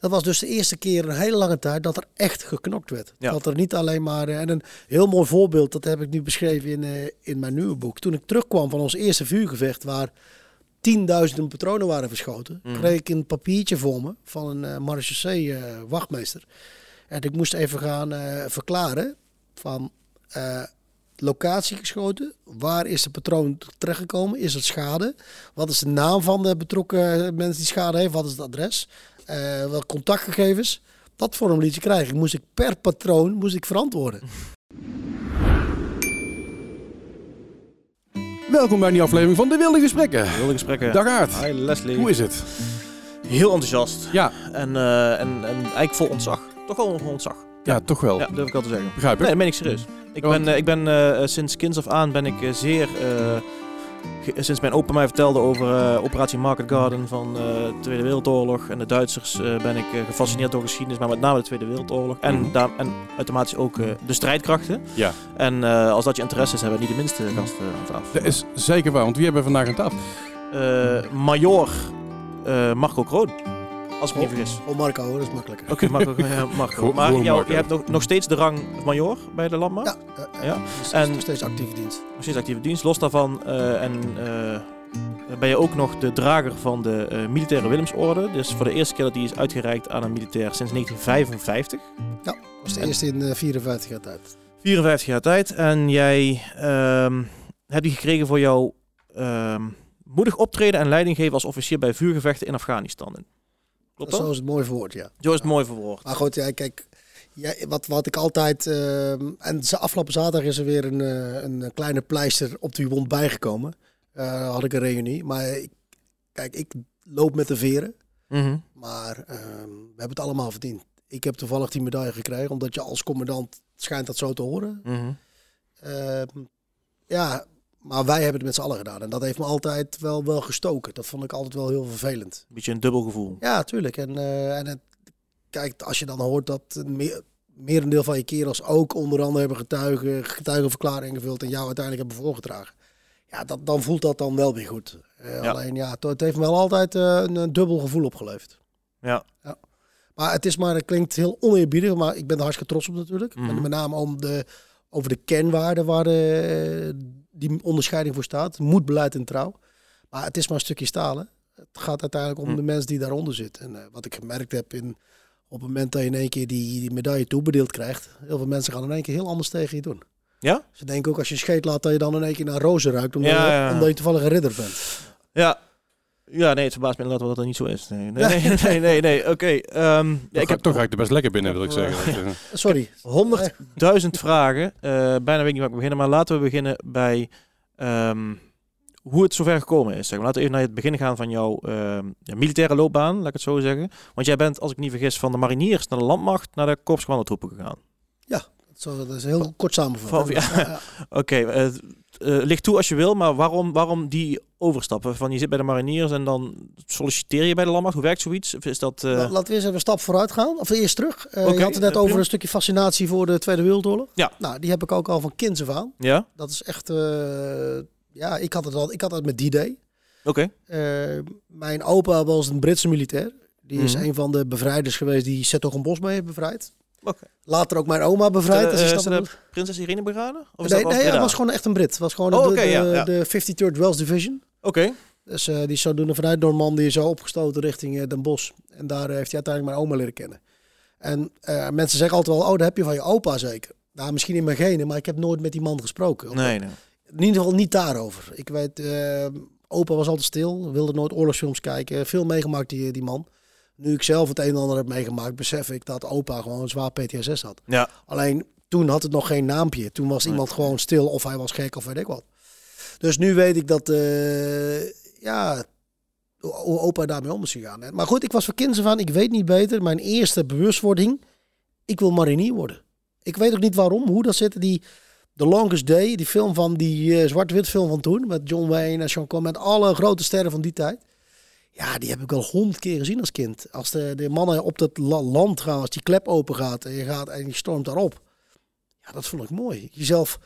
Dat was dus de eerste keer een hele lange tijd dat er echt geknokt werd. Ja. Dat er niet alleen maar... eh, En een heel mooi voorbeeld, dat heb ik nu beschreven in, eh, in mijn nieuwe boek. Toen ik terugkwam van ons eerste vuurgevecht, waar tienduizenden patronen waren verschoten, Mhm. kreeg ik een papiertje voor me van een uh, marechaussee eh, wachtmeester. En ik moest even gaan verklaren van locatie geschoten, waar is de patroon terechtgekomen, is het schade, wat is de naam van de betrokken mensen die schade heeft, wat is het adres, eh welke contactgegevens. Dat formuliertje krijg ik. Moest ik per patroon moest ik verantwoorden. Welkom bij een nieuwe aflevering van De Wilde Gesprekken. Wilde gesprekken. Dag Aart, Hi Leslie. hoe is het? Heel enthousiast. Ja, En, eh, en, en eigenlijk vol ontzag. Toch wel vol ontzag. ja toch wel. Ja, durf ik al te zeggen. Begrijp ik. Nee, dat meen ik serieus. Ik Want- ben, eh, ik ben eh, sinds kinds af aan ben ik eh, zeer... eh, sinds mijn opa mij vertelde over eh, operatie Market Garden van eh, de Tweede Wereldoorlog en de Duitsers ben ik gefascineerd door geschiedenis, maar met name de Tweede Wereldoorlog. En, Mhm. daar, en automatisch ook de strijdkrachten. Ja, En als dat je interesse is, hebben we niet de minste gasten aan tafel. dat is zeker waar, want wie hebben we vandaag aan tafel? Major Marco Kroon. Als ik me niet vergis. Oh Marco, hoor, dat is makkelijker. Oké, Marco. ja, Marco. Maar jou- Marco. je hebt nog, nog steeds de rang major bij de landmacht. Ja, ja, Ja. Dus En- nog steeds actieve dienst. Nog steeds actieve dienst. Los daarvan eh, en, eh, ben je ook nog de drager van de eh, militaire Willemsorde. Dus voor de eerste keer dat die is uitgereikt aan een militair sinds 1955. Dat was de En- eerste in eh, 54 jaar tijd. 54 jaar tijd. En jij ehm, hebt die gekregen voor jouw ehm, moedig optreden en leiding geven als officier bij vuurgevechten in Afghanistan. Klopt dat? Zo is het mooi verwoord, ja. Zo is het mooi verwoord. Maar goed, ja, kijk, ja, wat, wat ik altijd... ehm, en afgelopen zaterdag is er weer een, eh, een kleine pleister op die wond bijgekomen. Eh, had ik een reunie. Maar ik, kijk, ik loop met de veren. Mhm. Maar ehm, we hebben het allemaal verdiend. Ik heb toevallig die medaille gekregen, omdat je als commandant schijnt dat zo te horen. Mhm. Ehm, ja, maar wij hebben het met z'n allen gedaan. En dat heeft me altijd wel, wel gestoken. Dat vond ik altijd wel heel vervelend. Beetje een dubbel gevoel. Ja, tuurlijk. En, eh, en het, kijk, als je dan hoort dat een meer, merendeel van je kerels ook onder andere hebben getuigen, getuigenverklaring ingevuld en jou uiteindelijk hebben voorgedragen. Ja, dat, dan voelt dat dan wel weer goed. Eh, Ja. Alleen ja, het, heeft me wel altijd eh, een, een dubbel gevoel opgeleverd. Ja. Maar het is maar, het klinkt heel oneerbiedig, maar ik ben er hartstikke trots op natuurlijk. Mhm. Met, met name om de, over de kenwaarden waar de, die onderscheiding voor staat. Moed, beleid en trouw. Maar het is maar een stukje stalen. Het gaat uiteindelijk om Mhm. de mensen die daaronder zitten. En eh, wat ik gemerkt heb in, op het moment dat je in één keer die, die medaille toebedeeld krijgt. Heel veel mensen gaan in één keer heel anders tegen je doen. Ja? Ze denken ook als je scheet laat dat je dan in één keer naar rozen ruikt. Omdat, Ja, je, ja, ja. omdat je toevallig een ridder bent. Ja. Ja, nee, het verbaast me inderdaad wel dat dat niet zo is. Nee, nee, nee, nee, nee. nee. Oké. ehm, ja, ik heb toch eigenlijk er best lekker binnen, wil ik zeggen. Eh, Sorry. 100.000 vragen. Eh, bijna weet ik niet waar ik beginnen, maar laten we beginnen bij ehm, hoe het zover gekomen is. Zeg maar. Laten we even naar het begin gaan van jouw ehm, ja, militaire loopbaan, laat ik het zo zeggen. Want jij bent, als ik niet vergis, van de mariniers naar de landmacht naar de korpscommandotroepen gegaan. Zo, dat is heel kort samengevat. Ja. Ja, ja. Oké, eh, ligt toe als je wil, maar waarom, waarom die overstappen? Van je zit bij de mariniers en dan solliciteer je bij de landmacht. Hoe werkt zoiets? Of is dat... eh, La- Laten we eens even een stap vooruit gaan. Of eerst terug. Eh, Oké, je had het net over een stukje fascinatie voor de Tweede Wereldoorlog. Ja. Nou, die heb ik ook al van kinds af aan. ja? Dat is echt... ja, ik had het al. Ik had het met D-Day. Oké. Eh, mijn opa was een Britse militair. Die is Mhm. een van de bevrijders geweest die Bos mee heeft bevrijd. Later ook mijn oma bevrijd. Eh, dus eh, snap is dat het de Prinses Irene Brigade? Of is nee, dat nee, was gewoon echt een Brit. Het was gewoon Oh, de, de, ja, ja. de 53rd Wells Division. Oké. Dus eh, die is zodoende vanuit Normandië zo opgestoten richting eh, Den Bosch. En daar eh, heeft hij uiteindelijk mijn oma leren kennen. En eh, mensen zeggen altijd wel, oh, dat heb je van je opa zeker. Nou, misschien in mijn genen, maar ik heb nooit met die man gesproken. Nee, nee. In ieder geval niet daarover. Ik weet, eh, opa was altijd stil, wilde nooit oorlogsfilms kijken. Veel meegemaakt, die, die man. Nu ik zelf het een en ander heb meegemaakt, besef ik dat opa gewoon een zwaar PTSS had. Ja. Alleen toen had het nog geen naampje. Toen was Nee. iemand gewoon stil of hij was gek of weet ik wat. Dus nu weet ik dat, eh, ja, hoe opa daarmee om is gegaan. Maar goed, ik was voor kinderen van, ik weet niet beter. Mijn eerste bewustwording, ik wil marinier worden. Ik weet ook niet waarom, hoe dat zit. Die The Longest Day, die film van die eh, zwart-wit film van toen, met John Wayne en Sean Connery, met alle grote sterren van die tijd. Ja, die heb ik wel honderd keer gezien als kind. Als de, de mannen op dat la- land gaan, als die klep open gaat en je gaat en je stormt daarop. Ja, dat vond ik mooi. Jezelf,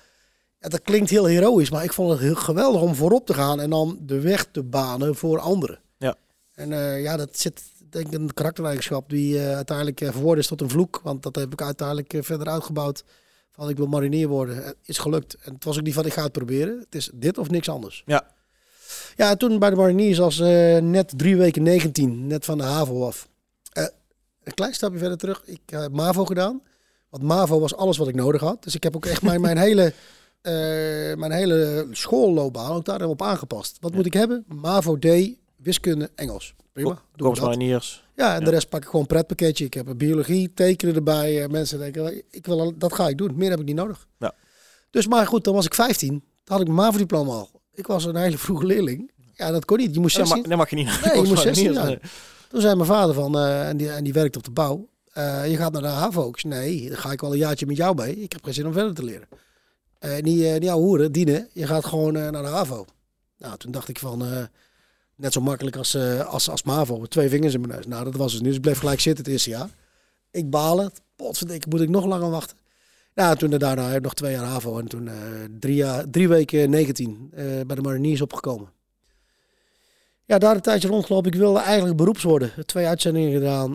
ja, dat klinkt heel heroïs, maar ik vond het heel geweldig om voorop te gaan en dan de weg te banen voor anderen. Ja. En eh, ja, dat zit, denk een karaktereigenschap die eh, uiteindelijk uh, verwoord is tot een vloek. Want dat heb ik uiteindelijk verder uitgebouwd. Van ik wil marinier worden. is gelukt. En het was ook niet van ik ga het proberen. Het is dit of niks anders. Ja. Ja, toen bij de mariniers als net drie weken 19. Net van de HAVO af. een klein stapje verder terug. Ik heb MAVO gedaan. Want MAVO was alles wat ik nodig had. Dus ik heb ook echt mijn, mijn hele... mijn hele schoolloopbaan ook daarop aangepast. Wat moet ik hebben? MAVO D, wiskunde, Engels. Prima. Korpsmariniers. Ja, en de rest pak ik gewoon een pretpakketje. Ik heb een biologie, tekenen erbij. Mensen denken, ik wil, dat ga ik doen. Meer heb ik niet nodig. Ja. Dus maar goed, dan was ik 15. Toen had ik mijn MAVO-diploma al. Ik was een hele vroege leerling. Ja, dat kon niet. Je moest 16... Nee, mag, je niet. Nee, je moest 16 jaar. Toen zei mijn vader van, uh, en, die, en die werkt op de bouw. Uh, je gaat naar de HAVO. Ik zei, nee, dan ga ik wel een jaartje met jou mee. Ik heb geen zin om verder te leren. Uh, niet, uh, niet jouw hoeren, dienen. Je gaat gewoon naar de HAVO. Nou, toen dacht ik van, Net zo makkelijk als, als, als MAVO. Twee vingers in mijn neus. Nou, dat was het nu. Dus ik bleef gelijk zitten het eerste jaar. Ik balen. Potverdikke, moet ik nog langer wachten. Ja, toen daarna heb ik nog twee jaar HAVO. En toen uh, drie, jaar, drie weken 19 uh, bij de mariniers opgekomen. Ja, daar een tijdje rondgelopen. Ik wilde eigenlijk beroeps worden. Twee uitzendingen gedaan.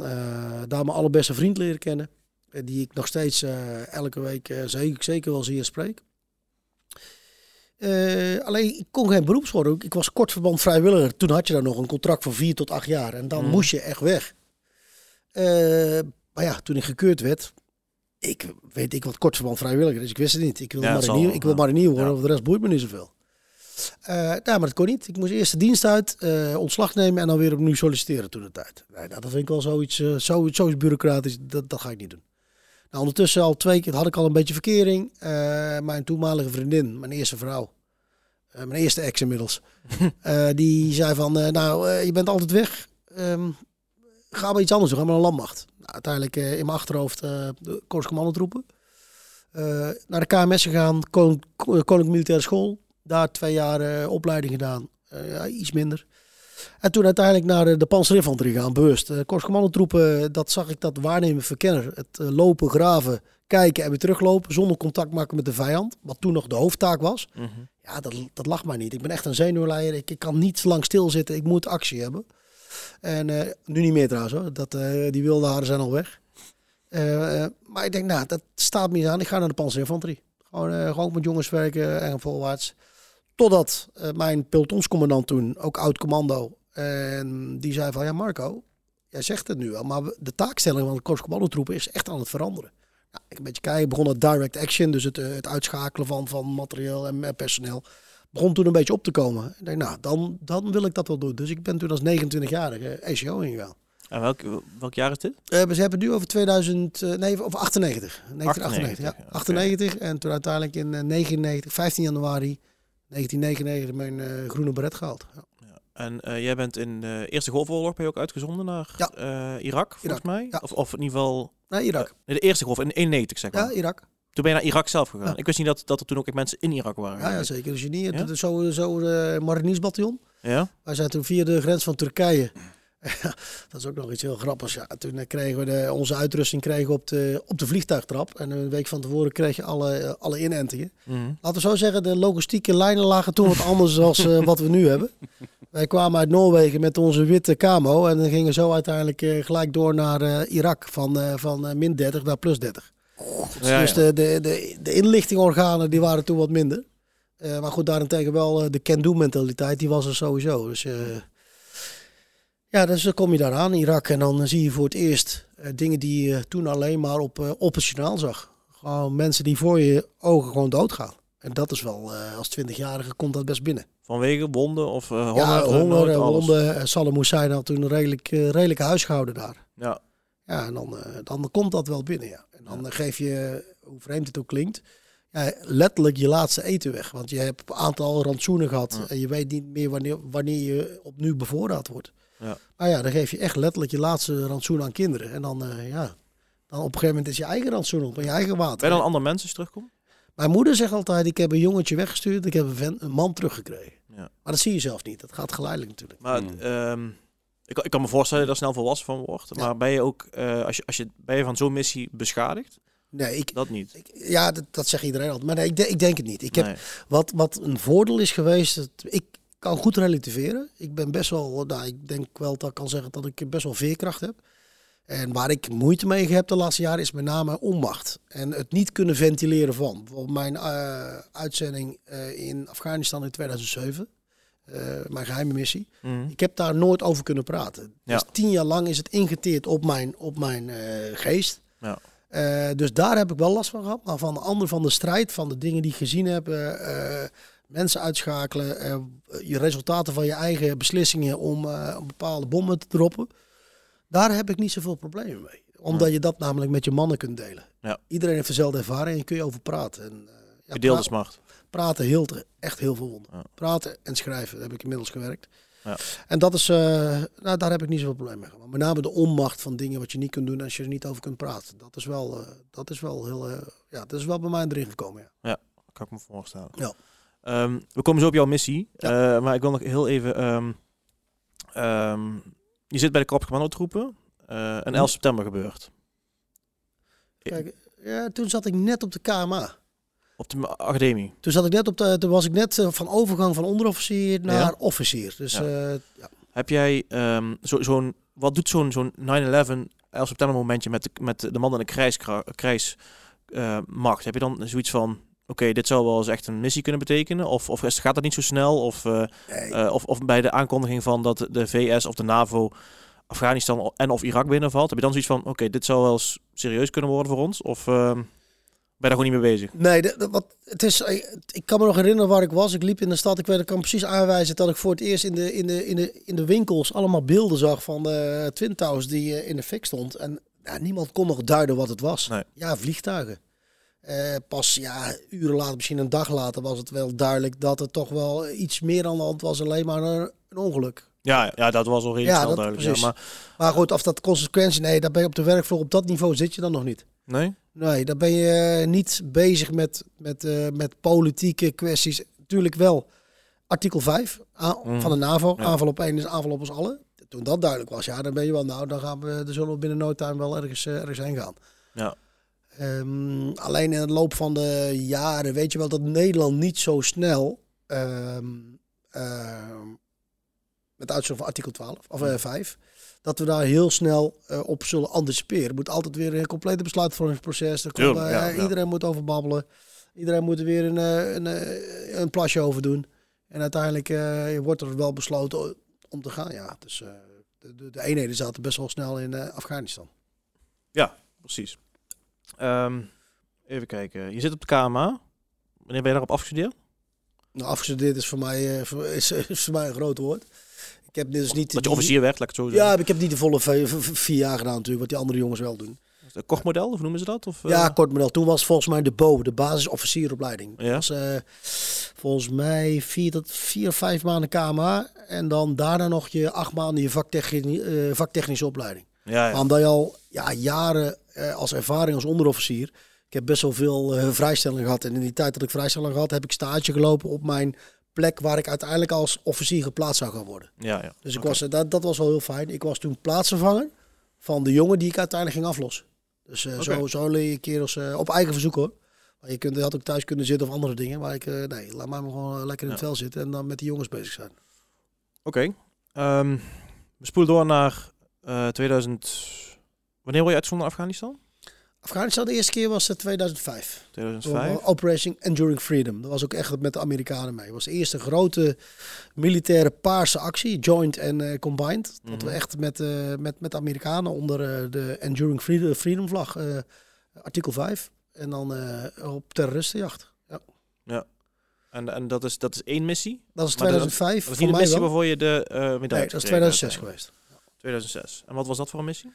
daar mijn allerbeste vriend leren kennen. die ik nog steeds elke week zeker, zeker wel zie en spreek. Uh, alleen ik kon geen beroeps worden. Ik was kortverband vrijwilliger. Toen had je dan nog een contract van vier tot acht jaar. En dan mm. moest je echt weg. Uh, maar ja, toen ik gekeurd werd. Ik weet ik wat kortverband vrijwilliger is. Ik wist het niet. Ik wil ja, marinier, ik wil marinier worden. Ja. de rest boeit me niet zoveel. Uh, nou, maar dat kon niet. Ik moest eerst de dienst uit, ontslag nemen en dan weer opnieuw solliciteren toen de tijd. Nee, nou, dat vind ik wel zoiets, zoiets, zoiets bureaucratisch. Dat, dat ga ik niet doen. Nou, ondertussen al twee keer had ik al een beetje verkering. Uh, mijn toenmalige vriendin, mijn eerste vrouw, uh, mijn eerste ex inmiddels, uh, die zei van, nou, je bent altijd weg. Um, ga maar iets anders doen, ga maar een landmacht. Nou, uiteindelijk in mijn achterhoofd de Korps naar de KMS gegaan, Koninklijke Militaire School. Daar twee jaar opleiding gedaan. ja, iets minder. En toen uiteindelijk naar de, de panzerinfanterie gaan, bewust. Uh, Korpscommandotroepen, dat zag ik dat waarnemen, verkennen. Het uh, lopen, graven, kijken en weer teruglopen zonder contact maken met de vijand. Wat toen nog de hoofdtaak was. Mm -hmm. Ja, dat, dat lag mij niet. Ik ben echt een zenuwleider. Ik, ik kan niet lang stilzitten. Ik moet actie hebben. En uh, nu niet meer trouwens hoor. Dat, die wilde haren zijn al weg. maar ik denk, nou, dat staat me niet aan. Ik ga naar de panzerinfanterie. Gewoon, gewoon met jongens werken en volwaarts. Totdat mijn pelotonscommandant toen, ook oud commando, en die zei van ja Marco, jij zegt het nu wel, maar de taakstelling van de korpscommandotroepen is echt aan het veranderen. Nou, ik een beetje kijken, begon het direct action, dus het, het uitschakelen van, van materieel en personeel, begon toen een beetje op te komen. Ik denk, nou, dan, dan wil ik dat wel doen. Dus ik ben toen als 29-jarige ECO ingegaan. En welk, welk jaar is dit? Uh, we hebben nu over 2000, uh, nee, over 98. 1998, 98, ja. Okay. 98 en toen uiteindelijk in uh, 99, 15 januari 1999 mijn uh, groene beret gehaald. Ja. Ja. En uh, jij bent in de Eerste Golfoorlog ben je ook uitgezonden naar ja. Irak, volgens Irak. mij? Of, of in ieder geval... Naar Irak. de Eerste Golf, in 91 zeg maar. Ja, Irak. Toen ben je naar Irak zelf gegaan. Ik wist niet dat, dat er toen ook mensen in Irak waren. Ja, ja zeker. Dus je niet, ja? zo, zo de mariniersbataljon. Ja. Wij zijn toen via de grens van Turkije dat is ook nog iets heel grappigs. Ja, toen eh, kregen we de, onze uitrusting kregen op, de, op de vliegtuigtrap. En een week van tevoren kreeg je alle, eh, alle inentingen. Mm. Laten we zo zeggen, de logistieke lijnen lagen toen wat anders dan uh, wat we nu hebben. Wij kwamen uit Noorwegen met onze witte camo. En dan gingen zo uiteindelijk uh, gelijk door naar uh, Irak. Van, van min 30 naar plus 30. Ja, dus ja. De, de, de, de inlichtingorganen die waren toen wat minder. maar goed, daarentegen wel de can-do mentaliteit, die was er sowieso. Dus... Ja, dus dan kom je daar aan, Irak, en dan zie je voor het eerst uh, dingen die je toen alleen maar op uh, operationaal zag. Gewoon mensen die voor je ogen gewoon doodgaan. En dat is wel, uh, als 20-jarige komt dat best binnen. Vanwege wonden of honger? Ja, honger, wonden. Saddam Hussein had toen een redelijk, redelijk huisgehouden daar. Ja. Ja, en dan, dan komt dat wel binnen, ja. Dan ja. geef je, hoe vreemd het ook klinkt, ja, letterlijk je laatste eten weg. Want je hebt een aantal rantsoenen gehad en je weet niet meer wanneer, wanneer je opnieuw bevoorraad wordt. Ja. Maar ja, dan geef je echt letterlijk je laatste rantsoen aan kinderen. En dan, uh, ja, dan op een gegeven moment is je eigen rantsoen op en je eigen water. Ben je dan andere mensen terugkomen? Mijn moeder zegt altijd, ik heb een jongetje weggestuurd, ik heb een, man teruggekregen. Ja. Maar dat zie je zelf niet. Dat gaat geleidelijk natuurlijk. Maar mm. um, ik, ik kan me voorstellen dat je daar snel volwassen van wordt. Ja. Maar ben je ook, uh, als je, als je, ben je van zo'n missie beschadigd? Nee, ik, dat niet. Ik, ja, dat, dat zegt iedereen altijd. Maar nee, ik, de, ik denk het niet. Ik heb, wat, wat een voordeel is geweest, dat ik, kan goed relativeren. Ik ben best wel, nou, ik denk wel dat ik kan zeggen dat ik best wel veerkracht heb. En waar ik moeite mee heb de laatste jaren is met name onmacht. En het niet kunnen ventileren van. Bijvoorbeeld mijn eh, uitzending eh, in Afghanistan in 2007. Eh, mijn geheime missie. Mhm. Ik heb daar nooit over kunnen praten. Ja. Dus tien jaar lang is het ingeteerd op mijn, op mijn eh, geest. Ja. Eh, dus daar heb ik wel last van gehad. Maar van de ander van de strijd, van de dingen die ik gezien heb, mensen uitschakelen, je resultaten van je eigen beslissingen om bepaalde bommen te droppen. Daar heb ik niet zoveel problemen mee. Omdat je dat namelijk met je mannen kunt delen. Ja. Iedereen heeft dezelfde ervaring en je kun je over praten. En, ja, smart. Praten hield echt heel veel wond. Ja. Praten en schrijven heb ik inmiddels gewerkt. Ja. En dat is, eh, nou, daar heb ik niet zoveel probleem mee. gehad. Met name de onmacht van dingen wat je niet kunt doen als je er niet over kunt praten. Dat is wel, eh, dat is wel heel, eh, ja, dat is wel bij mij erin gekomen. Ja. Kan ik me voorstellen. Ja. Ehm, we komen zo op jouw missie. Ja. Maar ik wil nog heel even... ehm, ehm, je zit bij de Korpscommandotroepen. eh en 11 september gebeurt. Kijk, ja, toen zat ik net op de KMA. Op de academie. Toen zat ik net op de, toen was ik net eh, van overgang van onderofficier naar Ja. officier. Dus Ja. ja. Heb jij ehm, zo- zo'n... wat doet zo'n zo'n 9-11, 11 september momentje met de, met de man in de krijgsmacht? Krijs, eh, macht? Heb je dan zoiets van... Oké, dit zou wel eens echt een missie kunnen betekenen? Of, of gaat dat niet zo snel? Of, eh, Nee. eh, of, of bij de aankondiging van dat de VS of de NAVO Afghanistan en of Irak binnenvalt, heb je dan zoiets van, oké, dit zou wel eens serieus kunnen worden voor ons? Of ehm, ben je daar gewoon niet mee bezig? Nee, de, de- wat, het is, eh, ik kan me nog herinneren waar ik was. Ik liep in de stad. Ik, weet, ik kan precies aanwijzen dat ik voor het eerst in de, in de, in de, in de winkels allemaal beelden zag van de Twin Towers die eh, in de fik stond. En ja, niemand kon nog duiden wat het was. Nee. Ja, vliegtuigen. Eh, pas ja, uren later, misschien een dag later, was het wel duidelijk dat er toch wel iets meer aan de hand was. Alleen maar een, een ongeluk. Ja, ja, dat was al redelijk Ja, snel dat- duidelijk. Ja, maar Maar goed, of dat consequentie, nee, daar ben je op de werkvloer op dat niveau zit je dan nog niet. nee? Nee, dan ben je niet bezig met, met, eh, met politieke kwesties. Natuurlijk wel artikel 5 a- Mm. van de NAVO. Ja. Aanval op één is aanval op ons allen. Toen dat duidelijk was, ja, dan ben je wel, nou, dan gaan we, dan zullen we binnen no time wel ergens, eh, ergens heen gaan. Ja. Ehm, alleen in het loop van de jaren weet je wel dat Nederland niet zo snel, ehm, met uitzondering van artikel 12 of eh, 5, dat we daar heel snel eh, op zullen anticiperen. Er moet altijd weer een complete besluitvormingsproces. Er komt, eh, ja, ja. Iedereen moet over babbelen. Iedereen moet er weer een, eh, een, eh, een plasje over doen. En uiteindelijk eh, wordt er wel besloten om te gaan. Ja, dus eh, de, de, de eenheden zaten best wel snel in eh, Afghanistan. Precies. Ehm, even kijken. Je zit op de KMA. Wanneer ben je daarop afgestudeerd? Nou, afgestudeerd is voor mij, eh, is voor mij een groot woord. Ik heb dus niet... Dat je officier werd, laat ik het zo zeggen. Ja, ik heb niet de volle vier jaar gedaan natuurlijk, wat die andere jongens wel doen. Een kort model, of noemen ze dat? Of, eh, Ja, kort model. Toen was volgens mij de BO, de basisofficieropleiding. Ja. Dat was eh, volgens mij vier tot vier, vijf maanden KMA. En dan daarna nog je acht maanden je vaktechni- eh, vaktechnische opleiding. ja, ja. Omdat je al ja, jaren eh, als ervaring als onderofficier. Ik heb best wel veel eh, vrijstellingen gehad. En in die tijd dat ik vrijstelling had, heb ik stage gelopen op mijn plek waar ik uiteindelijk als officier geplaatst zou gaan worden. ja, ja. Dus ik was, eh, dat, dat was wel heel fijn. Ik was toen plaatsvervanger van de jongen die ik uiteindelijk ging aflossen. Dus eh, zo, zo leer je kerels eh, op eigen verzoek hoor. Maar je kunt, je had ook thuis kunnen zitten of andere dingen. Maar ik, nee, laat mij maar gewoon lekker in het Ja. vel zitten en dan met die jongens bezig zijn. Oké. Ehm, we spoelen door naar eh 2000... Wanneer word je uitgezonden naar Afghanistan? Afghanistan de eerste keer was het 2005. 2005. Operation Enduring Freedom. Dat was ook echt met de Amerikanen mee. Het was de eerste grote militaire paarse actie, joint en eh, combined. Dat we Mhm. echt met, eh, met, met de Amerikanen onder eh, de Enduring Freedom, Freedom vlag, artikel 5. En dan op terroristenjacht. Ja. En, en dat, is, dat is één missie? Dat is Maar dat- 2005 Dat is niet de missie waarvoor je de medaille Nee, dat is gekregen 2006 uiteindelijk. geweest. 2006. En wat was dat voor een missie?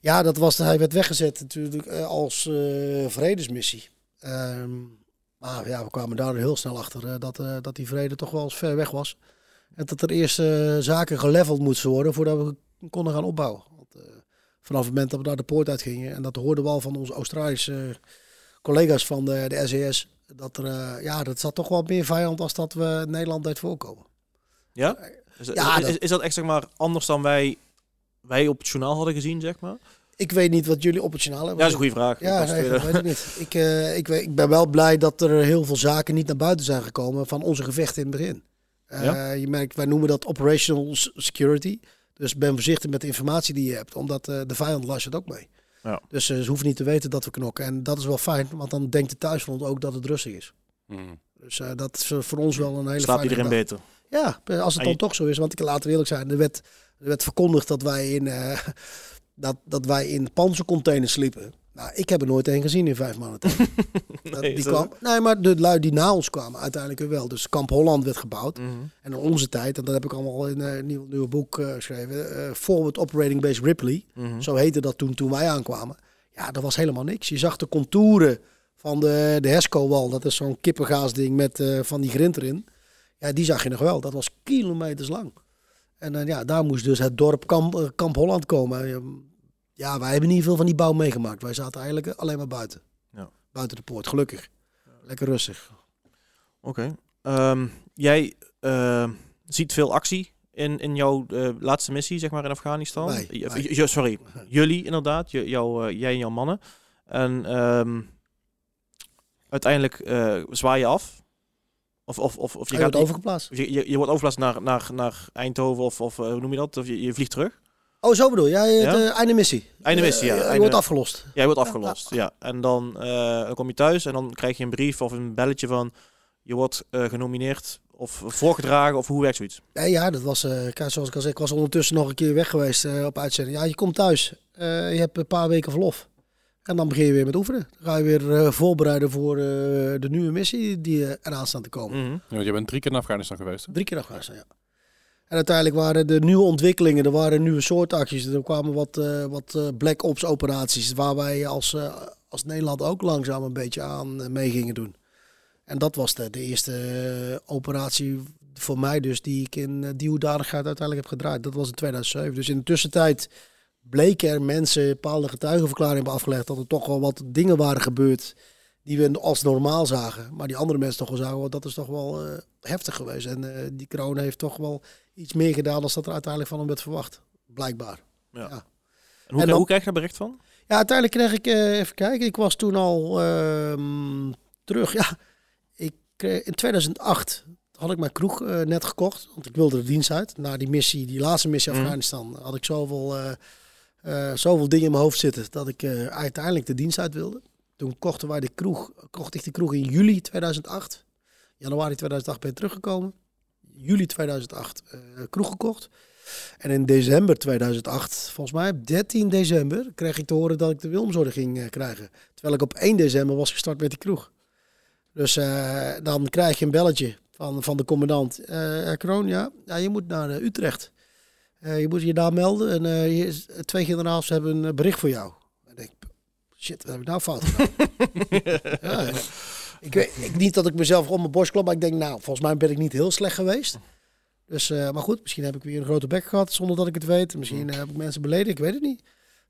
Ja, dat was, hij werd weggezet natuurlijk eh, als eh, vredesmissie. Ehm, maar ja, we kwamen daar heel snel achter eh, dat, dat die vrede toch wel eens ver weg was. En dat er eerst zaken geleveld moesten worden voordat we konden gaan opbouwen. Want, vanaf het moment dat we daar de poort uit gingen, en dat hoorden we al van onze Australische collega's van de, de SES, dat er, ja, dat zat toch wel meer vijand als dat we Nederland deed voorkomen. Ja? Is, Ja, is, is dat echt zeg maar anders dan wij, wij op het journaal hadden gezien, zeg maar? Ik weet niet wat jullie op het journaal Ja, hebben. dat is een goede vraag. Ja, nee, weet ik niet. Ik, eh, ik, weet- ik ben wel blij dat er heel veel zaken niet naar buiten zijn gekomen van onze gevechten in het begin. Eh, Ja? Je merkt, wij noemen dat operational security. Dus ben voorzichtig met de informatie die je hebt, omdat eh, de vijand luistert ook mee. Ja. Dus ze hoeven niet te weten dat we knokken. En dat is wel fijn, want dan denkt de thuisfront ook dat het rustig is. Mm. Dus eh, dat is voor ons wel een hele fijne iedereen beter. Ja, als het En dan je- toch zo is. Want ik laat eerlijk zijn, er werd, er werd verkondigd dat wij in, eh, dat, dat wij in panzercontainers sliepen. Nou, ik heb er nooit een gezien in vijf maanden tijd. Nee, die kwam, nee, maar de lui die na ons kwamen uiteindelijk wel. Dus Kamp Holland werd gebouwd. Mhm. En in onze tijd, en dat heb ik allemaal in eh, een nieuw, nieuwe boek eh, geschreven. eh, Forward Operating Base Ripley. Mhm. Zo heette dat toen, toen wij aankwamen. Ja, dat was helemaal niks. Je zag de contouren van de, de Hesco-wal. Dat is zo'n kippengaasding met van die grind erin. Ja, die zag je nog wel. Dat was kilometers lang. En dan ja, daar moest dus het dorp Kamp, eh, Kamp Holland komen. Eh, Ja, wij hebben niet veel van die bouw meegemaakt. Wij zaten eigenlijk alleen maar buiten. Ja. Buiten de poort, gelukkig. Lekker rustig. Oké. Ehm, jij eh, ziet veel actie in, in jouw eh, laatste missie, zeg maar, in Afghanistan. Wij, wij. sorry, jullie inderdaad, je, jou, eh, jij en jouw mannen. En ehm, uiteindelijk eh, zwaai je af. Of, of, of, of je, Je gaat wordt overgeplaatst. je, je, je wordt overgeplaatst naar, naar, naar Eindhoven of, of eh, hoe noem je dat? Of je, je vliegt terug. Oh, zo bedoel je? Ja, het, Ja? eh, einde missie. Einde missie, ja. Eh, je Einde- wordt afgelost. Jij wordt afgelost, ja. En dan, eh, dan kom je thuis en dan krijg je een brief of een belletje van... je wordt eh, genomineerd of voorgedragen of hoe werkt zoiets? Ja, ja, dat was, eh, zoals ik al zei, ik was ondertussen nog een keer weg geweest eh, op uitzending. Ja, je komt thuis. Eh, je hebt een paar weken verlof. En dan begin je weer met oefenen. Dan ga je weer eh, voorbereiden voor eh, de nieuwe missie die uh, eraan staat te komen. Mhm. Ja, want je bent drie keer in Afghanistan geweest. hè? Drie keer Afghanistan, ja. En uiteindelijk waren de nieuwe ontwikkelingen, er waren nieuwe soortacties. Er kwamen wat, eh, wat eh, black ops operaties waar wij als, eh, als Nederland ook langzaam een beetje aan eh, mee gingen doen. En dat was de, de eerste eh, operatie voor mij dus die ik in eh, die hoedanigheid uiteindelijk heb gedraaid. Dat was in 2007. Dus in de tussentijd bleken er mensen bepaalde getuigenverklaringen hebben afgelegd dat er toch wel wat dingen waren gebeurd die we als normaal zagen. Maar die andere mensen toch wel zagen, "Oh, dat is toch wel eh, heftig geweest. En eh, die corona heeft toch wel iets meer gedaan dan dat er uiteindelijk van hem werd verwacht. Blijkbaar. En hoe, En krijg- dan- hoe krijg je daar bericht van? Ja, uiteindelijk kreeg ik, eh, even kijken, ik was toen al ehm, terug. Ja, ik, kreeg- in 2008 had ik mijn kroeg net gekocht, want ik wilde de dienst uit. Na die missie, die laatste missie Mhm. Afghanistan, had ik zoveel, eh, zoveel dingen in mijn hoofd zitten dat ik eh, uiteindelijk de dienst uit wilde. Toen kochten wij de kroeg, kocht ik de kroeg in juli 2008. Januari 2008 ben ik teruggekomen. Juli 2008 eh, kroeg gekocht. En in december 2008, volgens mij op 13 december, kreeg ik te horen dat ik de Wilmsorde ging krijgen. Terwijl ik op 1 december was gestart met die kroeg. Dus dan krijg je een belletje van, van de commandant. Eh Kroon, ja, ja, je moet naar Utrecht. Eh, je moet je daar melden en eh, je twee generaals hebben een bericht voor jou. En ik denk, shit, wat heb ik nou fout gedaan? ja, ja. ik weet ik, niet dat ik mezelf op mijn borst klop, maar ik denk, nou, volgens mij ben ik niet heel slecht geweest. Dus, eh, maar goed, misschien heb ik weer een grote bek gehad zonder dat ik het weet. Misschien eh, heb ik mensen beleden, ik weet het niet.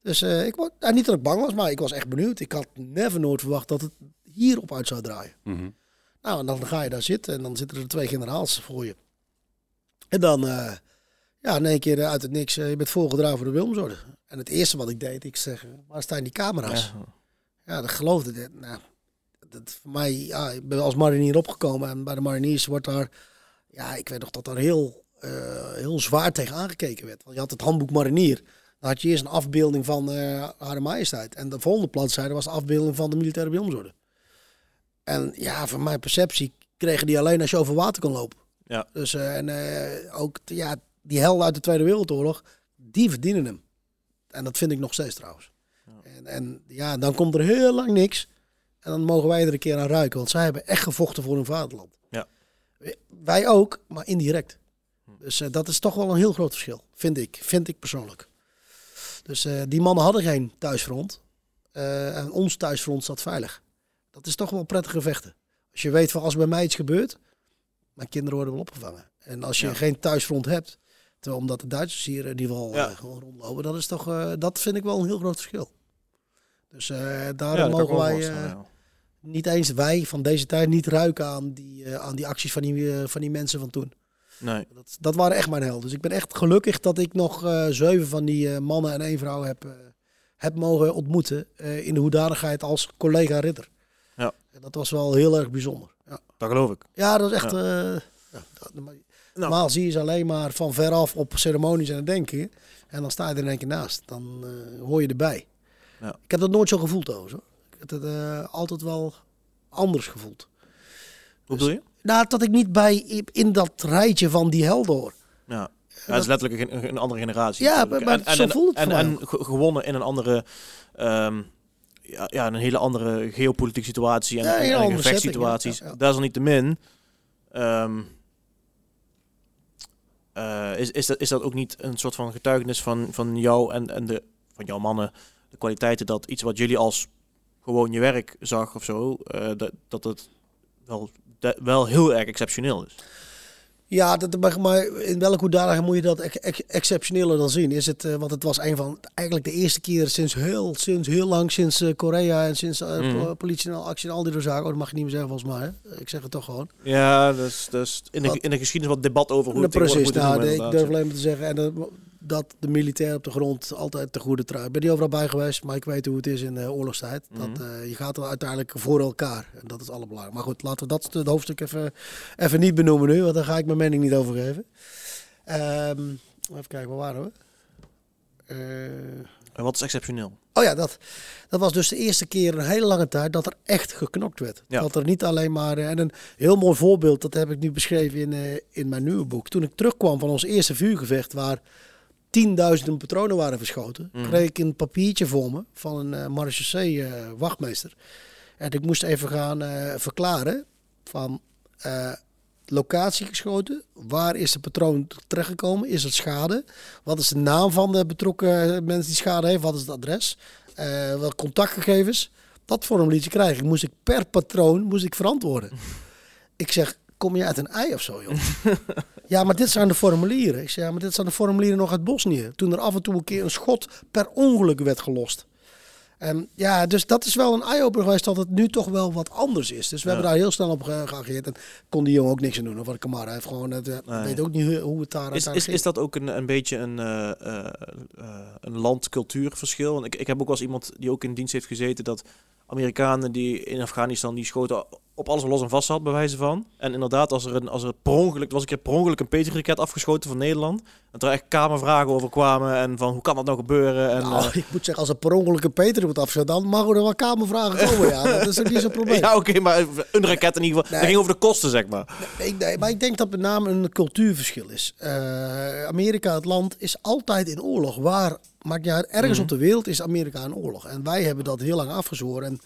Dus ik word, nou, niet dat ik bang was, maar ik was echt benieuwd. Ik had never nooit verwacht dat het hierop uit zou draaien. Mhm. Nou, en dan ga je daar zitten en dan zitten er twee generaals voor je. En dan, ja, in één keer eh, uit het niks, eh, je bent voorgedragen voor de Wilmsorde. En het eerste wat ik deed, ik zeg, waar staan die camera's? Ja. Ja, dat geloofde ik. Nou, dat voor mij, ja, ik ben als marinier opgekomen en bij de mariniers wordt daar, ja, ik weet nog dat daar heel, eh, heel zwaar tegen aangekeken werd. Want je had het handboek marinier. Dan had je eerst een afbeelding van eh Hare Majesteit. En de volgende bladzijde was de afbeelding van de militaire Wilmsorde. En ja, van mijn perceptie kregen die alleen als je over water kon lopen. Ja. Dus en ook ja, die hel uit de Tweede Wereldoorlog, die verdienen hem. En dat vind ik nog steeds trouwens. En, en ja, dan komt er heel lang niks. En dan mogen wij er een keer aan ruiken. Want zij hebben echt gevochten voor hun vaderland. Ja. Wij ook, maar indirect. Dus eh, dat is toch wel een heel groot verschil. Vind ik. Vind ik persoonlijk. Dus eh, die mannen hadden geen thuisfront. Eh, en ons thuisfront zat veilig. Dat is toch wel prettige vechten. Als je weet van als bij mij iets gebeurt, mijn kinderen worden wel opgevangen. En als je Ja. geen thuisfront hebt, terwijl omdat de Duitsers hier in ieder geval Ja. eh, gewoon rondlopen, dat is toch, eh, dat vind ik wel een heel groot verschil. Dus eh Ja, daarom mogen wij eh, ja. niet eens wij van deze tijd niet ruiken aan die, eh, aan die acties van die, eh, van die mensen van toen. Nee. Dat, dat waren echt mijn helden. Dus ik ben echt gelukkig dat ik nog eh, zeven van die eh, mannen en één vrouw heb, eh, heb mogen ontmoeten. eh, in de hoedanigheid als collega ridder. Ja. En dat was wel heel erg bijzonder. Ja, Dat geloof ik. ja dat is echt... eh, ja, dat- maar- Nou. Normaal zie je ze alleen maar van veraf op ceremonies en denken. En dan sta je er in één keer naast. Dan eh, hoor je erbij. Ja. Ik heb dat nooit zo gevoeld overigens. Hoor. Ik heb het eh, altijd wel anders gevoeld. Hoe bedoel je? Nou, dat ik niet bij in dat rijtje van die helden hoor. Ja. Ja, het is letterlijk een, een andere generatie. Ja, maar- maar zo voelt het en, en, en gewonnen in een andere, ehm, ja, ja, een hele andere geopolitieke situatie en, Ja, en, en andere gevechtssituaties. setting, ja, ja. Desalniettemin ehm, eh, is, is, dat, is dat ook niet een soort van getuigenis van, van jou en, en de, van jouw mannen, de kwaliteiten dat iets wat jullie als gewoon je werk zag of zo, eh, dat, dat het wel, wel heel erg exceptioneel is. Ja, dat, maar, in welke hoedanigheid moet je dat ex- ex- exceptioneler dan zien? Is het, eh, want het was een van, eigenlijk de eerste keer sinds heel, sinds heel lang, sinds eh, Korea en sinds po- politie en actie en al die zaken. Oh, dat mag je niet meer zeggen volgens mij. Hè? Ik zeg het toch gewoon. Ja, dus, dus in, de, in de geschiedenis wat debat over hoe Nou, het precies, moet nou, doen, ik durf alleen maar te zeggen en dat, de militair op de grond altijd de goede trui. Ik ben niet overal bij geweest, maar ik weet hoe het is in de oorlogstijd. Mhm. dat, eh, je gaat er uiteindelijk voor elkaar. En dat is allerbelangrijk. Maar goed, laten we dat het hoofdstuk even, even niet benoemen nu, want daar ga ik mijn mening niet over geven. Ehm, even kijken, waar waren we? Eh, En wat is exceptioneel? Oh ja, dat, dat was dus de eerste keer een hele lange tijd dat er echt geknokt werd. Ja. Dat er niet alleen maar... eh, En een heel mooi voorbeeld, dat heb ik nu beschreven in, eh, in mijn nieuwe boek. Toen ik terugkwam van ons eerste vuurgevecht, waar tienduizenden patronen waren verschoten, Mhm. kreeg ik een papiertje voor me van een uh, marechaussee eh, wachtmeester. En ik moest even gaan eh, verklaren van locatie geschoten, waar is de patroon terechtgekomen, is het schade, wat is de naam van de betrokken mensen die schade heeft, wat is het adres, welke contactgegevens. Dat formuliertje krijg ik. Moest ik per patroon moest ik verantwoorden. ik zeg, kom je uit een ei of zo, joh? ja, maar dit zijn de formulieren. Ik zeg, ja, maar dit zijn de formulieren nog uit Bosnië. Toen er af en toe een keer een schot per ongeluk werd gelost. En ja, dus dat is wel een eye-opener geweest dat het nu toch wel wat anders is. Dus we Ja. hebben daar heel snel op ge- gereageerd. En kon die jongen ook niks aan doen. Of wat Kamara heeft gewoon, het, eh, Nee. weet ook niet hoe- hoe het daar Is, is, is dat ook een, een beetje een, eh, eh, een land-cultuurverschil? Want ik, ik heb ook wel eens iemand die ook in dienst heeft gezeten dat Amerikanen die in Afghanistan die schoten op alles los en vast had, bij wijze van. En inderdaad, als er, een, als er per ongeluk, er was een keer per ongeluk een Patriot-raket afgeschoten van Nederland. Dat er echt kamervragen over kwamen en van hoe kan dat nou gebeuren? En, Nou, eh, ik moet zeggen, als er per ongeluk een Peter wordt afgezet, dan mogen er wel kamervragen komen. Ja, dat is ook niet zo'n probleem. ja, oké, maar een raket in ieder geval. Nee. Dat ging over de kosten, zeg maar. Nee, nee, maar ik denk dat met name een cultuurverschil is. Eh, Amerika, het land, is altijd in oorlog. Waar, maakt niet uit, ergens Mhm. op de wereld is Amerika in oorlog. En wij hebben dat heel lang afgezworen. En,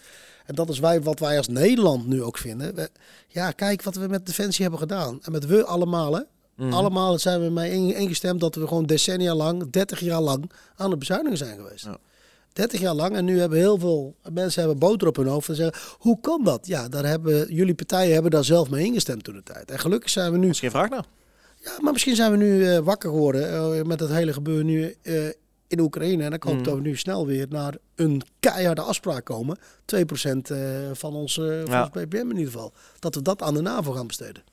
en dat is wij, wat wij als Nederland nu ook vinden. We- ja, kijk wat we met Defensie hebben gedaan. En met we allemaal, hè. Mhm. Allemaal zijn we mee in- ingestemd dat we gewoon decennia lang, 30 jaar lang, aan de bezuinigen zijn geweest. Ja. 30 jaar lang. En nu hebben heel veel mensen hebben boter op hun hoofd. En zeggen, hoe kan dat? Ja, daar hebben, jullie partijen hebben daar zelf mee ingestemd toen de tijd. En gelukkig zijn we nu... Is geen vraag naar. Ja, maar misschien zijn we nu eh, wakker geworden eh, met het hele gebeuren nu eh, in Oekraïne. En ik hoop Mm. dat we nu snel weer naar een keiharde afspraak komen. 2% eh, van ons, eh, van Ja. ons BPM in ieder geval. Dat we dat aan de NAVO gaan besteden.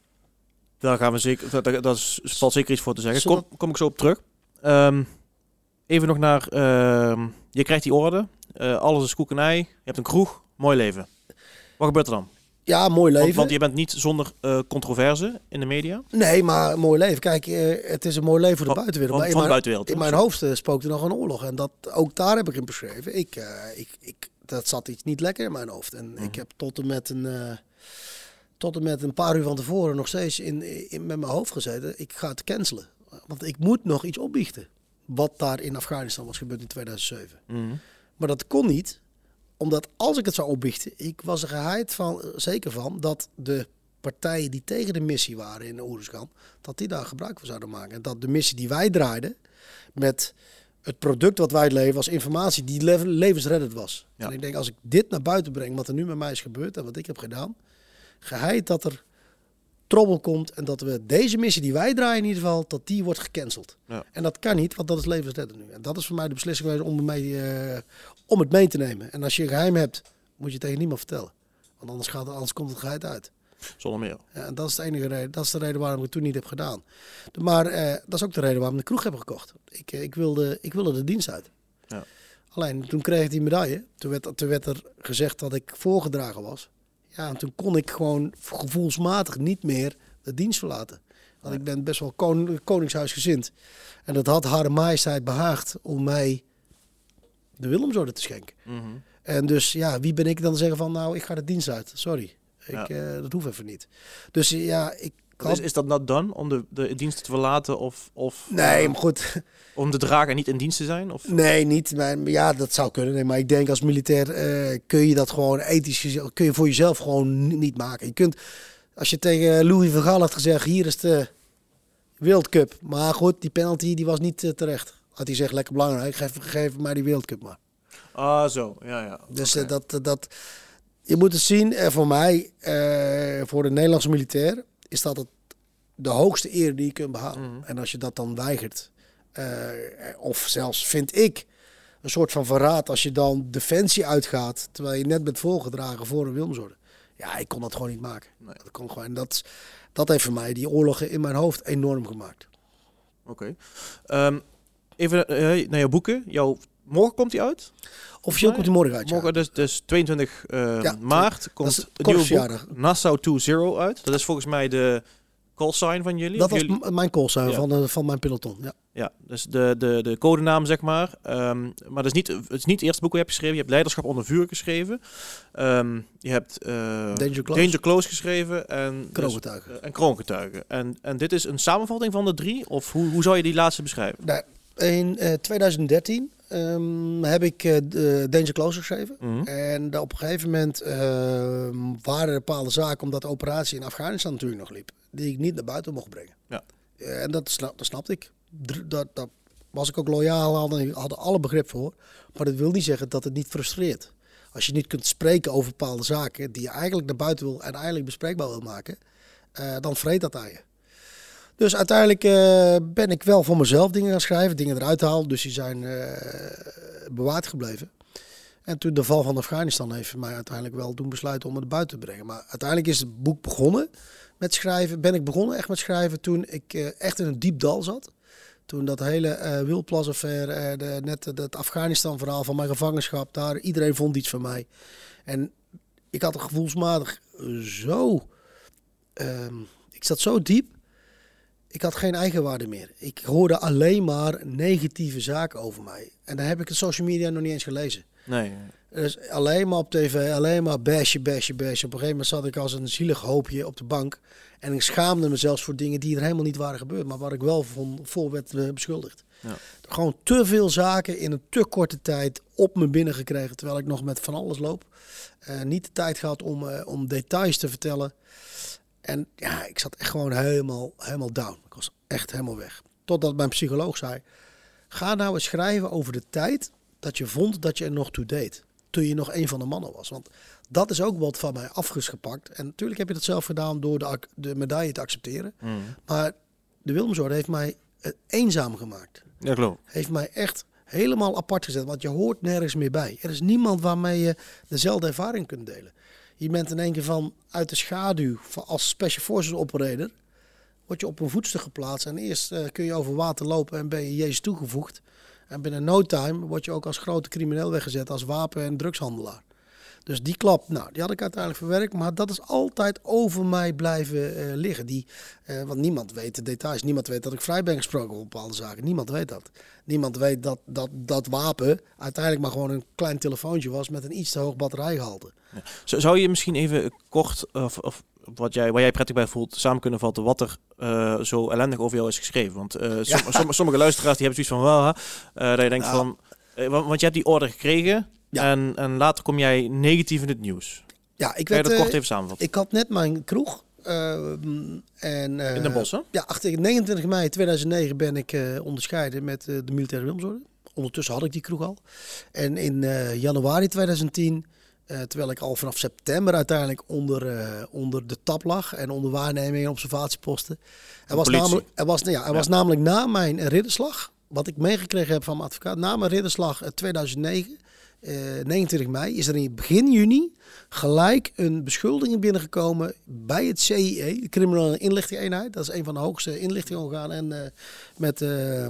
Daar gaan we zeker, dat, dat, dat is, valt zeker iets voor te zeggen. Kom, kom ik zo op terug. Ehm, even nog naar, ehm, je krijgt die orde, Eh, alles is koek en ei, je hebt een kroeg, mooi leven. Wat gebeurt er dan? Ja, mooi leven. Want, want je bent niet zonder eh, controverse in de media. Nee, maar mooi leven. Kijk, eh, het is een mooi leven voor de buitenwereld. Van, Maar van in de mijn, buitenwereld. in toch? mijn hoofd eh, spookte nog een oorlog. En dat, ook daar heb ik in beschreven. Ik, ik, ik, dat zat iets niet lekker in mijn hoofd. En Mhm. ik heb tot en met een... tot en met een paar uur van tevoren nog steeds in, in, met mijn hoofd gezeten. Ik ga het cancelen. Want ik moet nog iets opbiechten. Wat daar in Afghanistan was gebeurd in 2007. Mhm. Maar dat kon niet, omdat als ik het zou opbiechten, ik was er geheid van, zeker van, dat de partijen die tegen de missie waren in Oeruzgan, dat die daar gebruik van zouden maken. En dat de missie die wij draaiden, met het product wat wij leveren als informatie, die le- levensreddend was. Ja. En ik denk, als ik dit naar buiten breng, wat er nu met mij is gebeurd en wat ik heb gedaan, geheid dat er trobbel komt en dat we deze missie die wij draaien in ieder geval, dat die wordt gecanceld. Ja. En dat kan niet, want dat is levensreddend nu. En dat is voor mij de beslissing geweest om, mee, eh, om het mee te nemen. En als je een geheim hebt, moet je het tegen niemand vertellen. Want anders, gaat, anders komt het geheid uit. Zonder meer. Ja, en dat is de enige reden. Dat is de reden waarom ik het toen niet heb gedaan. De- Maar eh, dat is ook de reden waarom we de kroeg hebben gekocht. Ik, eh, ik, wilde, ik wilde de dienst uit. Ja. Alleen toen kreeg ik die medaille. Toen werd, toen werd er gezegd dat ik voorgedragen was. Ja, en toen kon ik gewoon gevoelsmatig niet meer de dienst verlaten. Want ik ben best wel kon, koningshuisgezind. En dat had Hare Majesteit behaagd om mij de Willemsorde te schenken. Mhm. En dus ja, wie ben ik dan te zeggen van nou, ik ga de dienst uit. Sorry, ik, Ja. eh, dat hoeft even niet. Dus ja, ik Is, is dat not done om de, de dienst te verlaten of, of Nee, eh, maar goed. om te dragen en niet in dienst te zijn? Of? Nee, niet. Maar ja, dat zou kunnen. Nee, maar ik denk als militair eh, kun je dat gewoon ethisch gezien- kun je voor jezelf gewoon ni- niet maken. Je kunt, als je tegen Louis van Gaal had gezegd, hier is de World Cup. Maar goed, die penalty die was niet eh, terecht. Had hij gezegd, lekker belangrijk, geef, geef mij die World Cup maar. Ah, zo. Ja, ja. Dus dat, dat, je moet het zien, eh, voor mij, voor de Nederlandse militair, is dat het, de hoogste eer die je kunt behalen. Mhm. En als je dat dan weigert, eh, of zelfs vind ik een soort van verraad als je dan defensie uitgaat, terwijl je net bent voorgedragen voor een Wilmsorde. Ja, ik kon dat gewoon niet maken. Nee. Dat, kon gewoon, en dat, dat heeft voor mij die oorlogen in mijn hoofd enorm gemaakt. Oké. Ehm, even eh, naar jouw boeken. Jouw, morgen komt die uit? Officieel Nee, komt die morgen uit, ja. Morgen, dus, dus 22 eh, Ja, maart komt het het nieuwe boek. Nassau 2-0 uit. Dat is volgens mij de call sign van jullie. Dat was jullie- mijn call sign Ja. van, eh, van mijn peloton. Ja. Ja, dus de, de, de codenaam, zeg maar. Ehm, maar dat is niet, het is niet het eerste boek dat je hebt geschreven. Je hebt Leiderschap onder vuur geschreven. Ehm, je hebt eh, Danger Close. Danger Close geschreven. En, dus, Kroongetuigen. en Kroongetuigen. En, en dit is een samenvatting van de drie? Of hoe, hoe zou je die laatste beschrijven? Nou, in eh, 2013 ehm, heb ik eh, de Danger Close geschreven. Mhm. En op een gegeven moment ehm, waren er bepaalde zaken, omdat de operatie in Afghanistan natuurlijk nog liep, die ik niet naar buiten mocht brengen. Ja. Eh, en dat, snap, dat snapte ik. Dat, dat was ik ook loyaal aan en ik had er alle begrip voor. Maar dat wil niet zeggen dat het niet frustreert. Als je niet kunt spreken over bepaalde zaken die je eigenlijk naar buiten wil en eigenlijk bespreekbaar wil maken, eh, dan vreet dat aan je. Dus uiteindelijk eh, ben ik wel voor mezelf dingen gaan schrijven, dingen eruit halen. Dus die zijn eh, bewaard gebleven. En toen de val van Afghanistan heeft mij uiteindelijk wel doen besluiten om het buiten te brengen. Maar uiteindelijk is het boek begonnen met schrijven. Ben ik begonnen echt met schrijven toen ik eh, echt in een diep dal zat. Toen dat hele eh Wilplas-affaire, net het- het Afghanistan-verhaal van mijn gevangenschap, daar iedereen vond iets van mij. En ik had er gevoelsmatig zo, ehm, ik zat zo diep. Ik had geen eigenwaarde meer. Ik hoorde alleen maar negatieve zaken over mij. En dan heb ik de social media nog niet eens gelezen. Nee. Dus alleen maar op tv, alleen maar basje, basje, basje. Op een gegeven moment zat ik als een zielig hoopje op de bank. En ik schaamde me zelfs voor dingen die er helemaal niet waren gebeurd. Maar waar ik wel van, voor werd eh, beschuldigd. Ja. Gewoon te veel zaken in een te korte tijd op me binnengekregen. Terwijl ik nog met van alles loop. Eh, niet de tijd gehad om, eh, om details te vertellen. En ja, ik zat echt gewoon helemaal, helemaal down. Ik was echt helemaal weg. Totdat mijn psycholoog zei... Ga nou eens schrijven over de tijd dat je vond dat je er nog toe deed. Toen je nog een van de mannen was. Want dat is ook wat van mij afgepakt. En natuurlijk heb je dat zelf gedaan door de, de medaille te accepteren. Mhm. Maar de Willemsorde heeft mij eh, eenzaam gemaakt. Ja, geloof. Heeft mij echt helemaal apart gezet. Want je hoort nergens meer bij. Er is niemand waarmee je dezelfde ervaring kunt delen. Je bent in één keer van uit de schaduw als Special Forces operator. Word je op een voetstuk geplaatst. En eerst eh, kun je over water lopen en ben je Jezus toegevoegd. En binnen no time word je ook als grote crimineel weggezet. Als wapen- en drugshandelaar. Dus die klap, nou, die had ik uiteindelijk verwerkt. Maar dat is altijd over mij blijven eh, liggen. Die, eh, want niemand weet de details. Niemand weet dat ik vrij ben gesproken op bepaalde zaken. Niemand weet dat. Niemand weet dat dat, dat wapen uiteindelijk maar gewoon een klein telefoontje was met een iets te hoog batterijgehalte. Zou je misschien even kort, of, of wat jij, waar jij prettig bij voelt, samen kunnen vatten wat er eh, zo ellendig over jou is geschreven? Want som- Ja. somm- sommige luisteraars die hebben zoiets van, "Wah, eh, dat je denkt Nou. van, want je hebt die order gekregen Ja. en, en later kom jij negatief in het nieuws. Ja, ik werd, dat eh, kort even samenvatten? ik had net mijn kroeg. eh, en, eh, in Den Bosch, hè? Ja, achter 29 mei 2009 ben ik eh, onderscheiden met eh, de militaire Wilmsorde. Ondertussen had ik die kroeg al. En in eh, januari 2010, eh, terwijl ik al vanaf september uiteindelijk onder, eh, onder de tap lag en onder waarneming en observatieposten. Er was, namelijk, er was, nou ja, er Ja. was namelijk na mijn ridderslag, wat ik meegekregen heb van mijn advocaat, na mijn ridderslag eh, 2009, eh, 29 mei, is er in begin juni gelijk een beschuldiging binnengekomen bij het CIE, de Criminele Inlichtingeenheid. Dat is een van de hoogste inlichtingorganen en eh, met eh,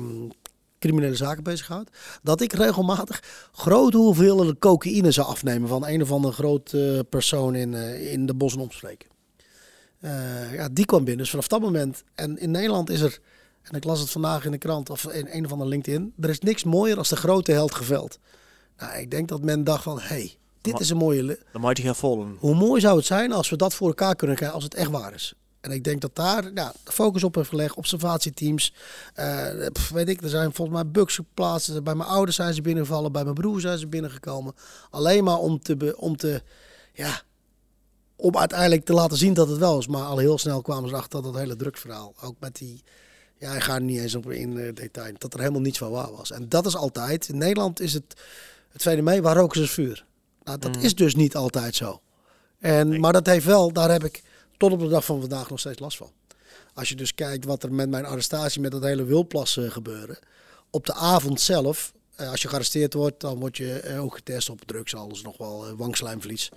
criminele zaken bezighoudt. Dat ik regelmatig grote hoeveelheden cocaïne zou afnemen van een of andere grote eh, persoon in, eh, in de bos en. Eh, ja, die kwam binnen. Dus vanaf dat moment. En in Nederland is er, en ik las het vandaag in de krant of in een of andere LinkedIn. Er is niks mooier als de grote held geveld. Nou, ik denk dat men dacht van, hey, dit is een mooie... Mighty Have Fallen. Hoe mooi zou het zijn als we dat voor elkaar kunnen krijgen als het echt waar is. En ik denk dat daar ja, focus op heeft gelegd, observatieteams. Eh, weet ik, er zijn volgens mij bugs geplaatst. Bij mijn ouders zijn ze binnengevallen, bij mijn broer zijn ze binnengekomen. Alleen maar om te, be- om te, ja, om uiteindelijk te laten zien dat het wel is. Maar al heel snel kwamen ze achter dat het hele drugsverhaal, ook met die, ja, ik ga er niet eens op in eh, detail, dat er helemaal niets van waar was. En dat is altijd, in Nederland is het, het fenomeen waar roken ze is vuur. Nou, dat Mhm. is dus niet altijd zo. En, Maar dat heeft wel, daar heb ik tot op de dag van vandaag nog steeds last van. Als je dus kijkt wat er met mijn arrestatie, met dat hele wildplas eh, gebeuren. Op de avond zelf, eh, als je gearresteerd wordt, dan word je eh, ook getest op drugs, alles nog wel wangslijmvlies.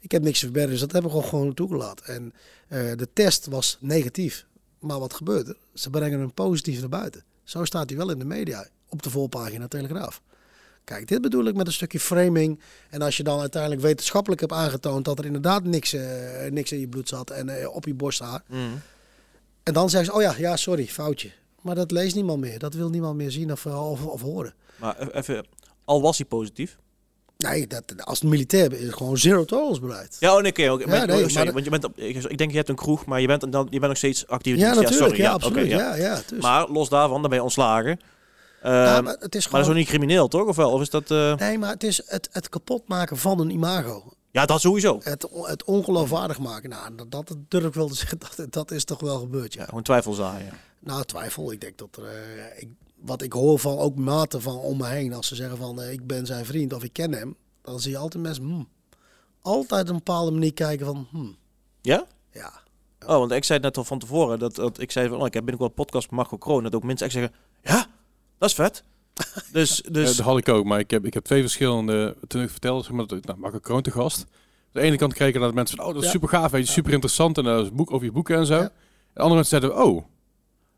Ik heb niks te verbergen, dus dat heb ik gewoon, gewoon toegelaten. En de test was negatief. Maar wat gebeurt er? Ze brengen hem positief naar buiten. Zo staat hij wel in de media, op de voorpagina Telegraaf. Kijk, dit bedoel ik met een stukje framing. En als je dan uiteindelijk wetenschappelijk hebt aangetoond dat er inderdaad niks, eh, niks in je bloed zat en eh, op je borsthaar. Mm. En dan zeggen ze, oh ja, ja, sorry, foutje. Maar dat leest niemand meer. Dat wil niemand meer zien of, eh, of, of horen. Maar e- even, al was hij positief. Nee, dat, als militair is het gewoon zero tolerance beleid. Ja, oh nee, oké. Ja, nee, oh, sorry, want je bent op, ik denk je hebt een kroeg, maar je bent, dan, je bent nog steeds actief. Ja, natuurlijk. sorry, ja, oké, absoluut. ja. ja, ja, dus. Maar los daarvan, dan ben je ontslagen. Ehm, Ja, maar, het is dat gewoon... is ook niet crimineel, toch? Of wel? Of is dat... eh, Nee, maar het is het, het kapot maken van een imago. Ja, dat sowieso. Het, het ongeloofwaardig maken. Nou, dat, dat durf ik wel te zeggen. Dat, dat is toch wel gebeurd, ja. Ja, gewoon twijfel zaaien. Nou, twijfel. Ik denk dat er... eh, ik, wat ik hoor van ook maten van om me heen. Als ze zeggen van eh, ik ben zijn vriend of ik ken hem. Dan zie je altijd mensen... hmm, altijd een bepaalde manier kijken van... hmm, Ja? ja, Oh, want ik zei het net al van tevoren. Dat, dat ik zei van, oh, ik heb binnenkort een podcast met Marco Kroon. Dat ook mensen echt zeggen, ja, dat is vet. dus, Eh, dus dat had ik ook, maar ik heb, ik heb twee verschillende... Toen ik vertelde, zeg maar, nou, Marco Kroon te gast. Aan de ene kant kregen dat mensen van, oh, dat is super gaaf, weet je, super interessant. En dat is een boek over je boeken en zo. En de andere mensen zeiden, oh,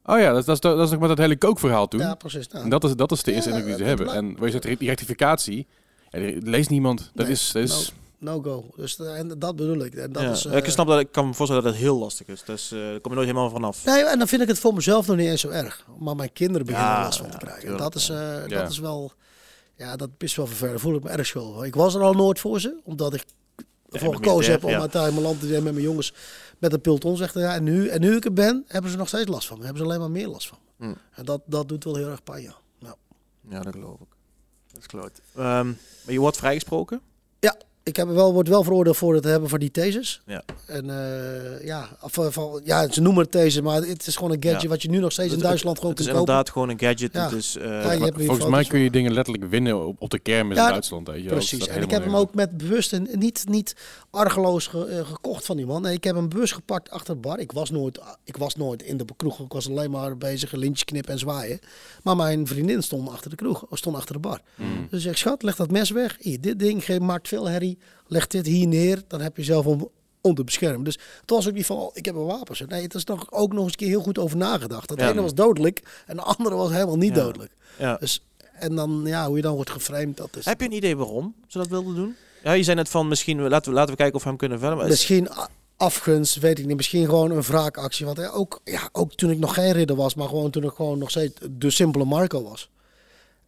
oh ja, dat, dat, is, dat is nog met dat hele kookverhaal toen. ja precies. Nou, En dat is, dat is de eerste Ja, die ze hebben. En waar je zegt, die rectificatie, ja, leest niemand. Dat Nee, is... Dat is no-go. Dus eh, en dat bedoel ik. En dat ja, is, eh, ik snap dat ik kan me voorstellen dat het heel lastig is. Dus eh daar kom je nooit helemaal vanaf. Nee, en dan vind ik het voor mezelf nog niet eens zo erg. Maar mijn kinderen beginnen Ja, er last van ja, te krijgen. Tuurlijk, dat is, eh, Ja. dat is wel... Ja, dat is wel vervelend. Voel ik me erg schuldig. voor. Ik was er al nooit voor ze. Omdat ik ervoor met gekozen heb om ja. uiteindelijk mijn land te zijn met mijn jongens met een peloton zeg ja, en nu En nu ik er ben, hebben ze nog steeds last van me. Hebben ze alleen maar meer last van me. Hm. En dat, dat doet wel heel erg pijn, ja. Nou, Ja, dat geloof ik. Dat is kloot. Ehm, maar je wordt vrijgesproken? Ik heb er wel, word wel veroordeeld voor het hebben van die theses. Ja. En eh, ja, of, eh, van, ja, ze noemen het these, maar het is gewoon een gadget Ja. wat je nu nog steeds in Het- Duitsland gewoon Het is kunt kopen. inderdaad gewoon een gadget. Ja. Het is, eh, Ja, hier volgens mij kun je dingen letterlijk winnen op, op de kermis Ja, in Duitsland. Weet je. wel. Dat Precies. En ik heb hem ook met bewust en niet, niet argeloos ge- gekocht van die man. Nee, ik heb hem bewust gepakt achter de bar. Ik was nooit, ik was nooit in de kroeg. Ik was alleen maar bezig lintjes knippen en zwaaien. Maar mijn vriendin stond achter de kroeg, stond achter de bar. Mm. Dus ik zeg, schat, leg dat mes weg. Hier, dit ding geen maakt veel herrie. Leg dit hier neer. Dan heb je zelf om, om te beschermen. Dus het was ook niet van, oh, ik heb een wapen. Nee, het is toch ook nog eens een keer heel goed over nagedacht. Ja. ene was dodelijk en de andere was helemaal niet Ja. dodelijk. ja. Dus, en dan, ja, hoe je dan wordt geframed, dat is... Heb je een idee waarom ze dat wilden doen? Ja, je zei net van misschien laten we, laten we kijken of we hem kunnen verder. Misschien afgunst, weet ik niet. Misschien gewoon een wraakactie. Want ja, ook, ja, ook toen ik nog geen ridder was, maar gewoon toen ik gewoon nog steeds de simpele Marco was.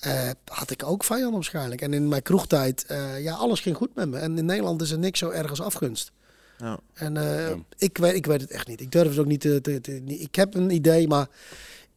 Eh, had ik ook vijanden waarschijnlijk. En in mijn kroegtijd, eh, ja, alles ging goed met me. En in Nederland is er niks zo erg als afgunst. Ja. En eh, Ja. ik, weet, ik weet het echt niet. Ik durf het ook niet te, te, te- niet- Ik heb een idee, maar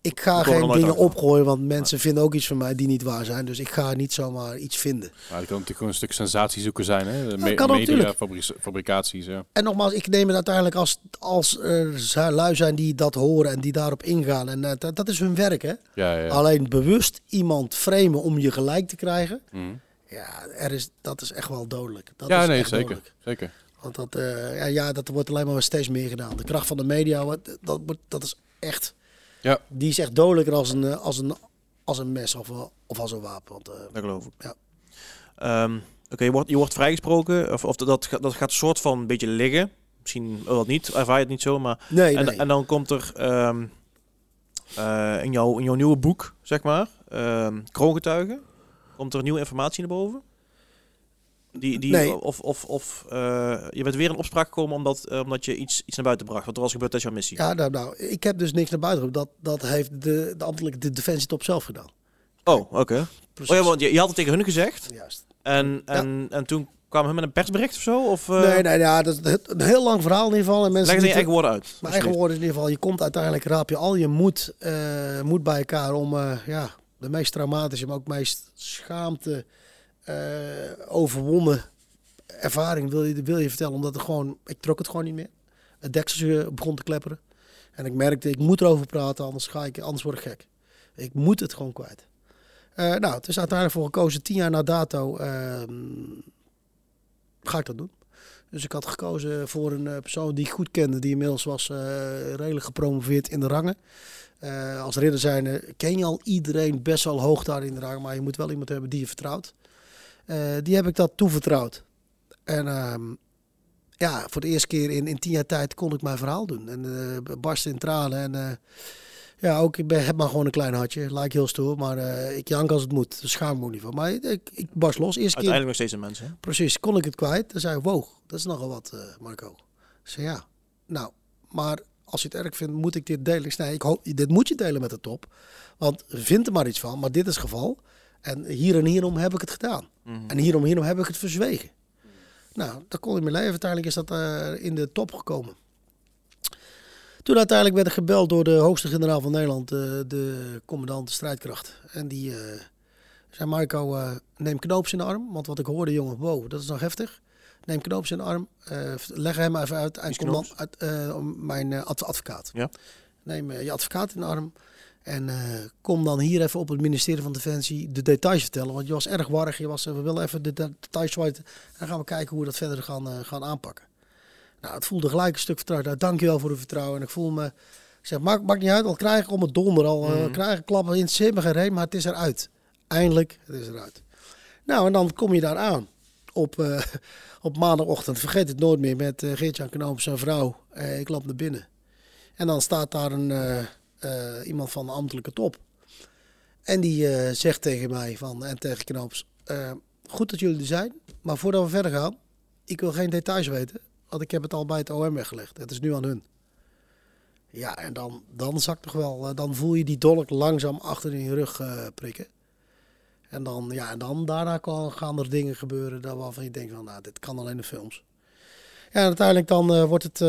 ik ga geen dingen opgooien. Want mensen vinden ook iets van mij die niet waar zijn. Dus ik ga niet zomaar iets vinden. Maar het kan natuurlijk gewoon een stuk sensatie zoeken zijn. Hè? Ja, media, fabricaties. Ja. En nogmaals, ik neem het uiteindelijk als, als er lui zijn die dat horen en die daarop ingaan. En eh, dat, dat is hun werk, hè? Ja, ja. Alleen bewust iemand framen om je gelijk te krijgen. Mhm. Ja, er is, dat is echt wel dodelijk. Dat ja, is nee, echt zeker. dodelijk. zeker. Want dat, eh, ja, ja, dat wordt alleen maar steeds meer gedaan. De kracht van de media, dat, wordt- dat is echt... Ja. Die is echt dodelijker als een, eh, als een, als een mes of, een- of als een wapen. Want, eh, Dat geloof ik. Ja. Ehm, Oké, je, wordt, je wordt vrijgesproken. Of, of dat, gaat- dat gaat soort van een beetje liggen. Misschien wel niet, ervaar je het niet zo. Maar, nee, en, nee. en dan komt er ehm, eh, in, jouw, in jouw nieuwe boek, zeg maar, ehm kroongetuigen, komt er nieuwe informatie naar boven? Die, die, Nee. Of, of, of eh, je bent weer in opspraak gekomen omdat, eh, omdat je iets, iets naar buiten bracht. Wat er was gebeurd tijdens jouw missie. Ja, nou, nou, ik heb dus niks naar buiten gebracht. Dat, dat heeft de, de ambtelijke de defensietop zelf gedaan. Oh, oké. Oh ja, want je, je had het tegen hun gezegd. Juist. En, en, en toen kwamen hun met een persbericht of zo? Of, eh, nee, nee, ja, dat is een heel lang verhaal in ieder geval. En mensen Leg het in eigen woorden uit. Mijn eigen woorden in ieder geval, je komt uiteindelijk, raap je al je moed, moed bij elkaar om ja, de meest traumatische, maar ook meest schaamte overwonnen ervaring wil je, wil je vertellen. Omdat het gewoon, ik trok het gewoon niet meer. Het dekseltje begon te klepperen. En ik merkte, ik moet erover praten, anders, ga ik, anders word ik gek. Ik moet het gewoon kwijt. Eh, nou, het is uiteindelijk voor gekozen, tien jaar na dato, ehm, ga ik dat doen. Dus ik had gekozen voor een eh, persoon die ik goed kende, die inmiddels was eh, redelijk gepromoveerd in de rangen. Eh, als ridder zijn ken je al iedereen best wel hoog daar in de rang, maar je moet wel iemand hebben die je vertrouwt. Eh, die heb ik dat toevertrouwd. En ehm, ja, voor de eerste keer in, in tien jaar tijd kon ik mijn verhaal doen. En eh barst in tranen. En eh, ja, ook ik ben, heb maar gewoon een klein hartje. Lijkt heel stoer, maar ik jank als het moet. Daar schaam me niet van. Maar ik, ik barst los. Eerste keer Uiteindelijk nog steeds een mens. Hè? Precies, kon ik het kwijt. Dan zei ik, wow, dat is nogal wat, Marco. Zei, ja, nou, maar als je het erg vindt, moet ik dit delen. Ik zei, nee, ik hoop, dit moet je delen met de top. Want vind er maar iets van, maar dit is het geval. En hier en hierom heb ik het gedaan. Mhm. En hierom, hierom heb ik het verzwegen. Nou, dat kon in mijn leven. Uiteindelijk is dat eh, in de top gekomen. Toen uiteindelijk werd ik gebeld door de hoogste generaal van Nederland, eh, de commandant de strijdkracht. En die eh, zei, Marco, neem knoops in de arm. Want wat ik hoorde, jongen, wow, dat is nog heftig. Neem knoops in de arm. leg hem even uit. En uit mijn ad- advocaat. Ja. Neem je advocaat in de arm. En eh, kom dan hier even op het ministerie van Defensie de details vertellen. Want je was erg warrig. Je was, eh, we willen even de de- details weten. En dan gaan we kijken hoe we dat verder gaan, eh, gaan aanpakken. Nou, het voelde gelijk een stuk vertrouwd. uit. Dankjewel voor het vertrouwen. En ik voel me... Ik zeg, maakt, maakt niet uit. Al krijg ik om het donder. Al Mhm. krijg ik klappen. Me geen reet. Maar het is eruit. Eindelijk, het is eruit. Nou, en dan kom je daar aan. Op, op maandagochtend. Vergeet het nooit meer. Met eh Geert-Jan Knoop, zijn vrouw. Ik loop naar binnen. En dan staat daar een, eh, iemand van de ambtelijke top. En die eh, zegt tegen mij van, en tegen Knoops... eh, goed dat jullie er zijn. Maar voordat we verder gaan... Ik wil geen details weten. Want ik heb het al bij het OM weggelegd. Het is nu aan hun. Ja, en dan, dan zakt toch wel... dan voel je die dolk langzaam achter in je rug prikken. En dan, ja, en dan daarna gaan er dingen gebeuren waarvan je denkt van, nou, dit kan alleen in films. Ja, en uiteindelijk dan wordt het,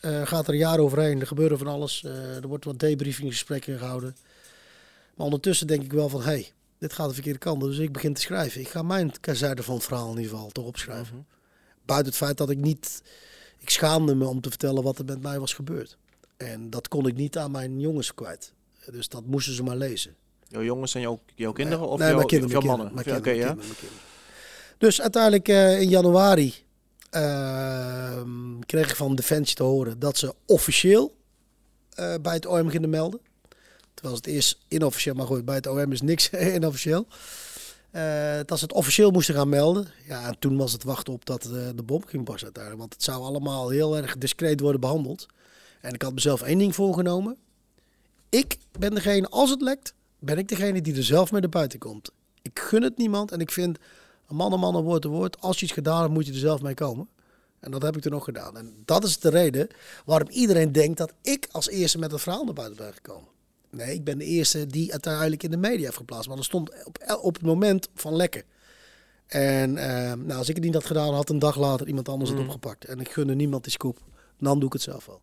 eh, eh, gaat er een jaar overheen. Er gebeurde van alles. Eh, er wordt wat debriefinggesprekken gehouden. Maar ondertussen denk ik wel van, hé, hey, dit gaat de verkeerde kant. op. Dus ik begin te schrijven. Ik ga mijn zijde van het verhaal in ieder geval toch opschrijven. Mhm. Buiten het feit dat ik niet... Ik schaamde me om te vertellen wat er met mij was gebeurd. En dat kon ik niet aan mijn jongens kwijt. Dus dat moesten ze maar lezen. Jouw jongens zijn jouw, jouw kinderen of nee, jouw, mijn kinderen, of jouw mijn mannen? mijn kinderen, ja. mijn kinderen, mijn kinderen. Dus uiteindelijk eh, in januari ehm, kreeg ik van Defensie te horen dat ze officieel eh, bij het OM gingen melden. Terwijl het eerst inofficieel, maar goed, bij het OM is niks inofficieel. Eh, dat ze het officieel moesten gaan melden. Ja, en toen was het wachten op dat eh, de bom ging barsten uiteindelijk. Want het zou allemaal heel erg discreet worden behandeld. En ik had mezelf één ding voorgenomen. Ik ben degene, als het lekt, ben ik degene die er zelf mee naar buiten komt. Ik gun het niemand en ik vind een man een man een woord een woord. Als je iets gedaan hebt, moet je er zelf mee komen. En dat heb ik toen ook gedaan. En dat is de reden waarom iedereen denkt dat ik als eerste met het verhaal naar buiten ben gekomen. Nee, ik ben de eerste die het uiteindelijk in de media heeft geplaatst. Want er stond op, op het moment van lekken. En eh, nou, als ik het niet had gedaan, had een dag later iemand anders het Mm. opgepakt. En ik gunde niemand die scoop. Dan doe ik het zelf wel.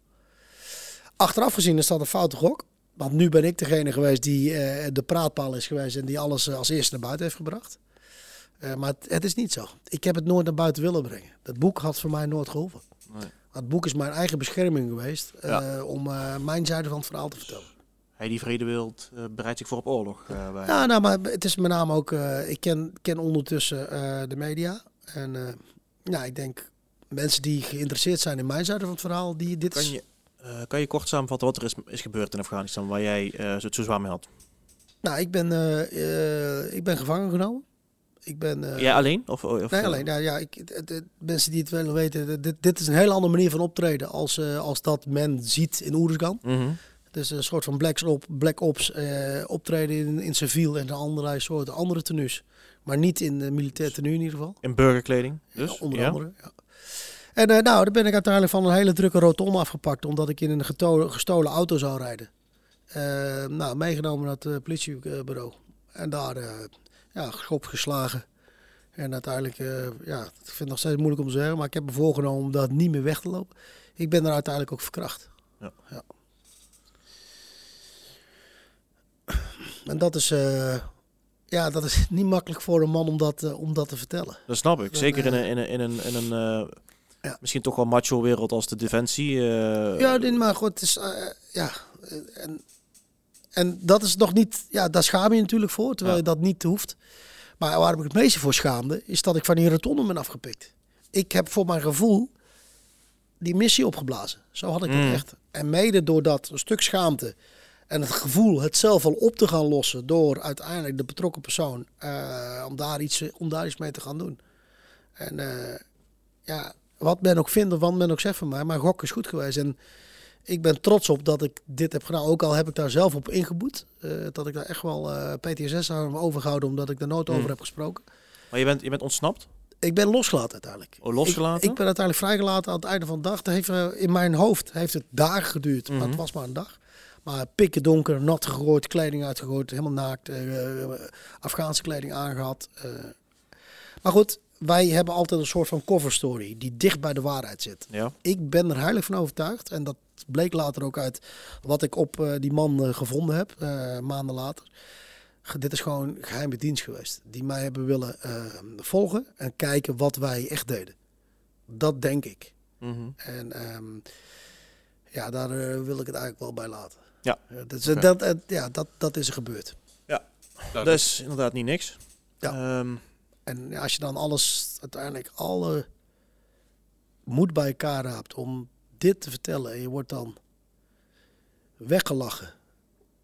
Achteraf gezien is dat een foute gok. Want nu ben ik degene geweest die eh, de praatpaal is geweest en die alles eh, als eerste naar buiten heeft gebracht. Eh, maar het, het is niet zo. Ik heb het nooit naar buiten willen brengen. Dat boek had voor mij nooit geholpen. Nee. Het boek is mijn eigen bescherming geweest eh, om eh, mijn zijde van het verhaal te vertellen. Hij die vrede wilt, bereidt zich voor op oorlog. bij- Ja, nou, maar het is met name ook. ik ken, ken ondertussen de media. En ja, ik denk mensen die geïnteresseerd zijn in mijn zijde van het verhaal, die dit Kan je, kan je kort samenvatten wat er is, is gebeurd in Afghanistan waar jij het zo zwaar mee had? Nou, ik ben, ik ben gevangen genomen. Ik ben. eh, jij alleen? Of, of, Nee, eh, alleen. Nou, ja, ik, mensen die het willen weten, dit, dit is een hele andere manier van optreden als, eh, als dat men ziet in Oeruzgan. mhm. Het is een soort van Black Ops, Black Ops optreden in, in civiel en een allerlei soorten andere tenues. Maar niet in de militair tenue in ieder geval. In burgerkleding. Dus, Ja, onder ja. andere. Ja. En nou, dan ben ik uiteindelijk van een hele drukke rotonde afgepakt. Omdat ik in een gestolen auto zou rijden. Nou, meegenomen naar het politiebureau. En daar ja, schop geslagen. En uiteindelijk, eh, ja, ik vind het nog steeds moeilijk om te zeggen. Maar ik heb me voorgenomen om dat niet meer weg te lopen. Ik ben er uiteindelijk ook verkracht. Ja. En dat is, eh, ja, dat is niet makkelijk voor een man om dat, eh, om dat te vertellen. Dat snap ik. Zeker in een, in een, in een, in een Ja. misschien toch wel macho wereld als de defensie. Ja, maar goed, het is, ja, en, en dat is nog niet, ja, daar schaam je natuurlijk voor, terwijl Ja. je dat niet hoeft. Maar waar ik het meeste voor schaamde, is dat ik van die rotonde ben afgepikt. Ik heb voor mijn gevoel die missie opgeblazen. Zo had ik Mm. het echt. En mede door dat een stuk schaamte en het gevoel het zelf al op te gaan lossen door uiteindelijk de betrokken persoon eh, om, daar iets, om daar iets mee te gaan doen. En eh, ja, wat men ook vindt of wat men ook zegt van mij, maar gok is goed geweest. En ik ben trots op dat ik dit heb gedaan. Ook al heb ik daar zelf op ingeboet. eh, dat ik daar echt wel eh, PTSS aan heb overgehouden omdat ik er nooit Mm. over heb gesproken. Maar je bent, je bent ontsnapt? Ik ben losgelaten uiteindelijk. Oh, losgelaten? Ik, ik ben uiteindelijk vrijgelaten aan het einde van de dag. Het heeft, eh, in mijn hoofd heeft het dagen geduurd, maar Mhm. het was maar een dag. Maar pikken donker, nat gegooid, kleding uitgegooid, helemaal naakt. Afghaanse kleding aangehad. eh. Maar goed, wij hebben altijd een soort van cover story die dicht bij de waarheid zit. Ja. Ik ben er heilig van overtuigd. En dat bleek later ook uit wat ik op eh, die man eh, gevonden heb, eh, maanden later. Ge- Dit is gewoon geheime dienst geweest. Die mij hebben willen eh, volgen en kijken wat wij echt deden. Dat denk ik. Mhm. En ehm, ja, daar wil ik het eigenlijk wel bij laten. Ja. Eh, dat, is, Oké. dat, ja, dat, dat is er gebeurd. Nou, Dat is inderdaad niet niks. Ja. Ehm, En ja, als je dan alles, uiteindelijk alle moed bij elkaar raapt om dit te vertellen. En je wordt dan weggelachen,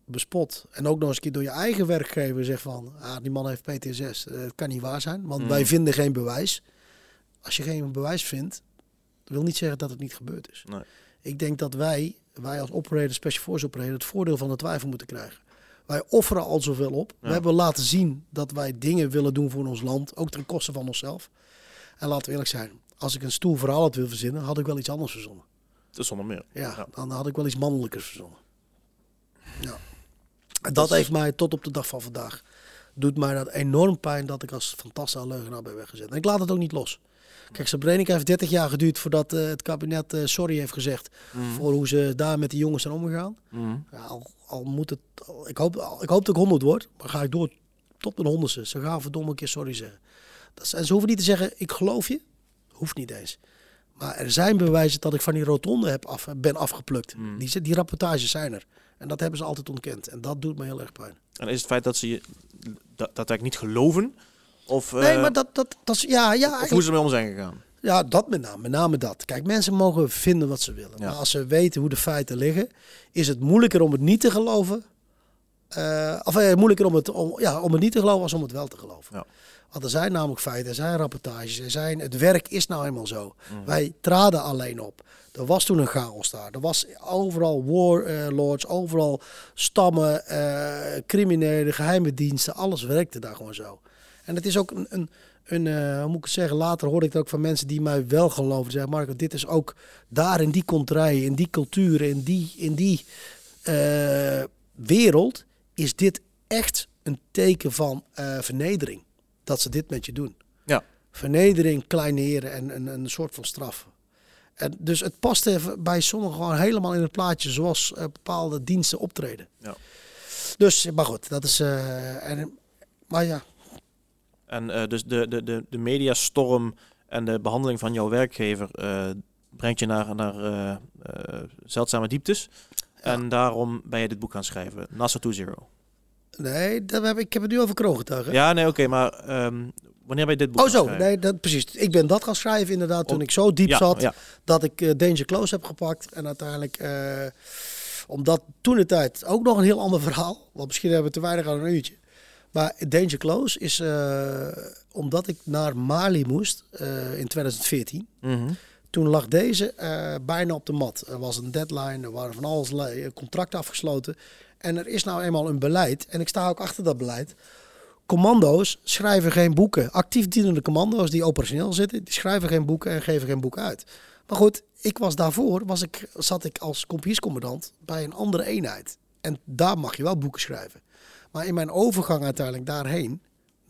bespot. En ook nog eens een keer door je eigen werkgever zegt van, ah, die man heeft PTSS. Eh, Het kan niet waar zijn, want Mm. wij vinden geen bewijs. Als je geen bewijs vindt, wil niet zeggen dat het niet gebeurd is. Nee. Ik denk dat wij, wij als operator, special force operator, het voordeel van de twijfel moeten krijgen. Wij offeren al zoveel op. Ja. We hebben laten zien dat wij dingen willen doen voor ons land, ook ten koste van onszelf. En laten we eerlijk zijn, als ik een stoel verhaal had willen verzinnen, had ik wel iets anders verzonnen. Zonder meer. Ja, Ja. dan had ik wel iets mannelijkers verzonnen. Ja. En dat heeft mij tot op de dag van vandaag, doet mij dat enorm pijn dat ik als fantastische leugenaar ben weggezet. En ik laat het ook niet los. Kijk, Srebrenica heeft 30 jaar geduurd voordat eh, het kabinet eh, sorry heeft gezegd Mhm. voor hoe ze daar met die jongens zijn omgegaan. Mhm. Ja, al, al moet het, al- ik, hoop, al- ik hoop dat ik 100 word, maar ga ik door tot mijn honderdste. Ze gaan verdomme een keer sorry zeggen. Dat en ze hoeven niet te zeggen, ik geloof je. Hoeft niet eens. Maar er zijn bewijzen dat ik van die rotonde heb af, ben afgeplukt. Mm. Die, zit- die rapportages zijn er. En dat hebben ze altijd ontkend. En dat doet me heel erg pijn. En is het feit dat ze je dat, dat eigenlijk niet geloven? Of, nee, eh, maar dat, dat, dat is, ja, ja, of hoe ze ermee om zijn gegaan? ja, dat met name, met name dat. Kijk, mensen mogen vinden wat ze willen. Ja. Maar als ze weten hoe de feiten liggen, is het moeilijker om het niet te geloven. Eh, of eh, moeilijker om het, om, ja, om het niet te geloven als om het wel te geloven. Ja. Want er zijn namelijk feiten, er zijn rapportages, er zijn, het werk is nou eenmaal zo. Mhm. Wij traden alleen op. Er was toen een chaos daar. Er was overal warlords, overal stammen, eh, criminelen, geheime diensten. Alles werkte daar gewoon zo. En het is ook een, een, een eh, hoe moet ik het zeggen, later hoorde ik het ook van mensen die mij wel geloven. Zeggen, Marco, dit is ook daar in die contraien, in die culturen, in die, in die eh, wereld, is dit echt een teken van eh, vernedering. Dat ze dit met je doen. Ja. Vernedering, kleineren en een, een soort van straf. En dus het past even bij sommigen gewoon helemaal in het plaatje zoals eh, bepaalde diensten optreden. Ja. Dus, maar goed, dat is. eh, en, maar ja, En dus de, de, de, de mediastorm en de behandeling van jouw werkgever brengt je naar, naar zeldzame dieptes. En daarom ben je dit boek gaan schrijven, NASA 2.0. nee, dat heb, ik ik heb het nu over kroongetuigen. Ja, nee, oké, maar ehm, wanneer ben je dit boek Oh zo, nee, dat, precies. Ik ben dat gaan schrijven inderdaad toen ik zo diep ja, zat Ja, dat ik eh, Danger Close heb gepakt. En uiteindelijk, eh, omdat toen de tijd ook nog een heel ander verhaal. Want misschien hebben we te weinig aan een uurtje. Maar Danger Close is eh, omdat ik naar Mali moest in 2014. Mhm. Toen lag deze eh, bijna op de mat. Er was een deadline, er waren van alles le- contracten afgesloten. En er is nou eenmaal een beleid, en ik sta ook achter dat beleid, Commando's schrijven geen boeken. Actief dienende commando's die operationeel zitten, die schrijven geen boeken en geven geen boeken uit. Maar goed, ik was daarvoor, was ik, zat ik als compagniescommandant bij een andere eenheid. En daar mag je wel boeken schrijven. Maar in mijn overgang uiteindelijk daarheen,